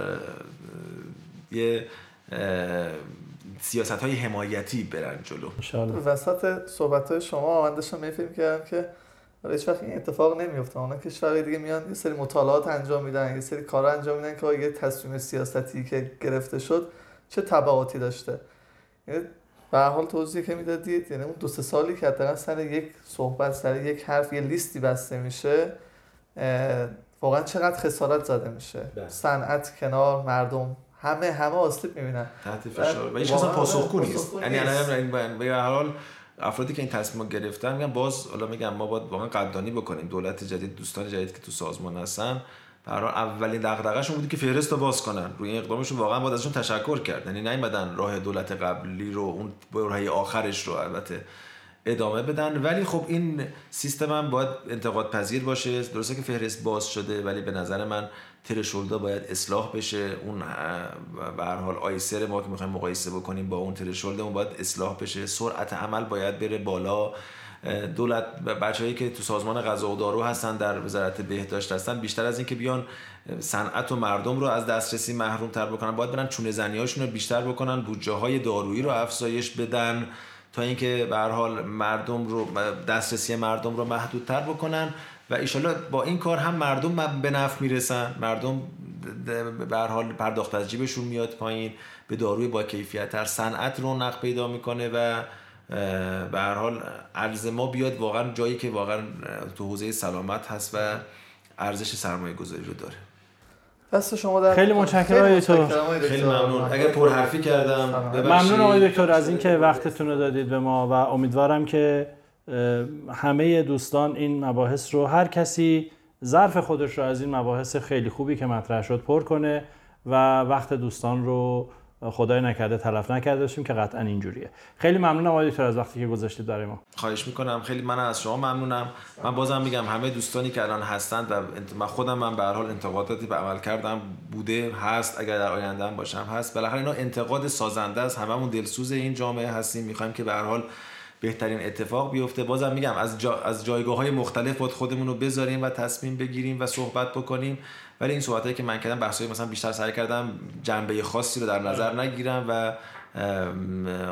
یه سیاست های حمایتی برن جلو. وسط صحبت های شما من داشتم میفهم کردم که هیچ وقت این اتفاق نمیفته اونا کشورهای دیگه میان یه سری مطالعات انجام میدن یه سری کارا انجام میدن که یه تصمیم سیاستی که گرفته شد چه تبعاتی داشته؟ یعنی به حال توضیحی که می‌دادید یعنی اون دو سه سالی که حداقل سر یک صحبت سر یک حرف یه لیستی بسته میشه واقعا چقدر خسارت زده میشه؟ بله. صنعت کنار مردم. همه همه آسیب می‌بینن. تحت فشار. و هیچ پاسخگو نیست. یعنی الان به هر حال افرادی که این تصمیم گرفتن میگن باز حالا میگم ما باید واقعا قدردانی بکنیم. دولت جدید دوستان جدید که تو سازمان هستن برای اولین دغدغه‌شون بود که فهرست رو باز کنن. روی این اقدامشون واقعا باید ازشون تشکر کرد یعنی نیومدن راه دولت قبلی رو اون برهه آخرش رو البته ادامه بدن. ولی خب این سیستم هم باید انتقاد پذیر باشه. درسته که فهرست باز شده ولی به نظر من ترشولدا باید اصلاح بشه. اون به هر حال آیسر ما که می‌خوایم مقایسه بکنیم با اون ترشولدمون باید اصلاح بشه. سرعت عمل باید بره بالا. دولت بچههایی که تو سازمان غذا و دارو هستن در وزارت بهداشت هستن بیشتر از اینکه بیان صنعت و مردم رو از دسترسی محروم تر بکنن باید برن چونه زنیاشون رو بیشتر بکنن بودجه های دارویی رو افزایش بدن. تا اینکه به هر حال مردم رو دسترسی مردم رو محدودتر بکنن و ایشالا با این کار هم مردم به نفع می‌رسن. مردم به هر حال پرداخت از جیبشون میاد پایین به داروی با کیفیت تر صنعت رونق پیدا می‌کنه و به هر حال ارز ما بیاد واقعا جایی که واقعا تو حوزه سلامت هست و ارزش سرمایه گذاری رو داره. دست شما در خیلی متشکرم تو خیلی ممنون. اگر پر حرفی کردم ممنون آقای دکتر از اینکه وقتتون رو دادید به ما و امیدوارم که همه دوستان این مباحث رو هر کسی ظرف خودش رو از این مباحث خیلی خوبی که مطرح شد پر کنه و وقت دوستان رو خدای نکرده تلف نکرده باشیم که قطعا اینجوریه. خیلی ممنونم آقای دکتر از وقتی که گذاشتید برای ما. خواهش می‌کنم. خیلی من از شما ممنونم. من بازم میگم همه دوستانی که الان هستند و من خودم من به هر حال انتقاداتی به عمل کردم بوده هست. اگر در آینده هم باشم هست. بالاخره اینا انتقاد سازنده است. هممون دلسوز این جامعه هستیم. می‌خوایم که به هر حال بهترین اتفاق بیفته. بازم میگم از, جا، از جایگاه های مختلف خودمون رو بذاریم و تصمیم بگیریم و صحبت بکنیم. ولی این صحبتایی که من کردم بحثای مثلا بیشتر سعی کردم جنبه خاصی رو در نظر نگیرم و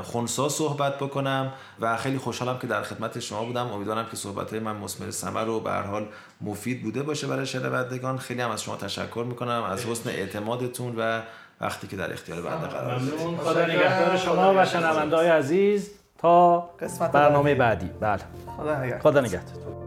خونسا صحبت بکنم و خیلی خوشحالم که در خدمت شما بودم. امیدوارم که صحبت من مسمر ثمر رو به حال مفید بوده باشه برای شنوندگان. خیلی هم از شما تشکر می‌کنم از حسن اعتمادتون و وقتی که در اختیار بنده قرار ممنون. خدا نگهدار شما و شنونده‌های عزیز. تا برنامه بعدی. بله. خدا نگهدار. خدا نگهدار.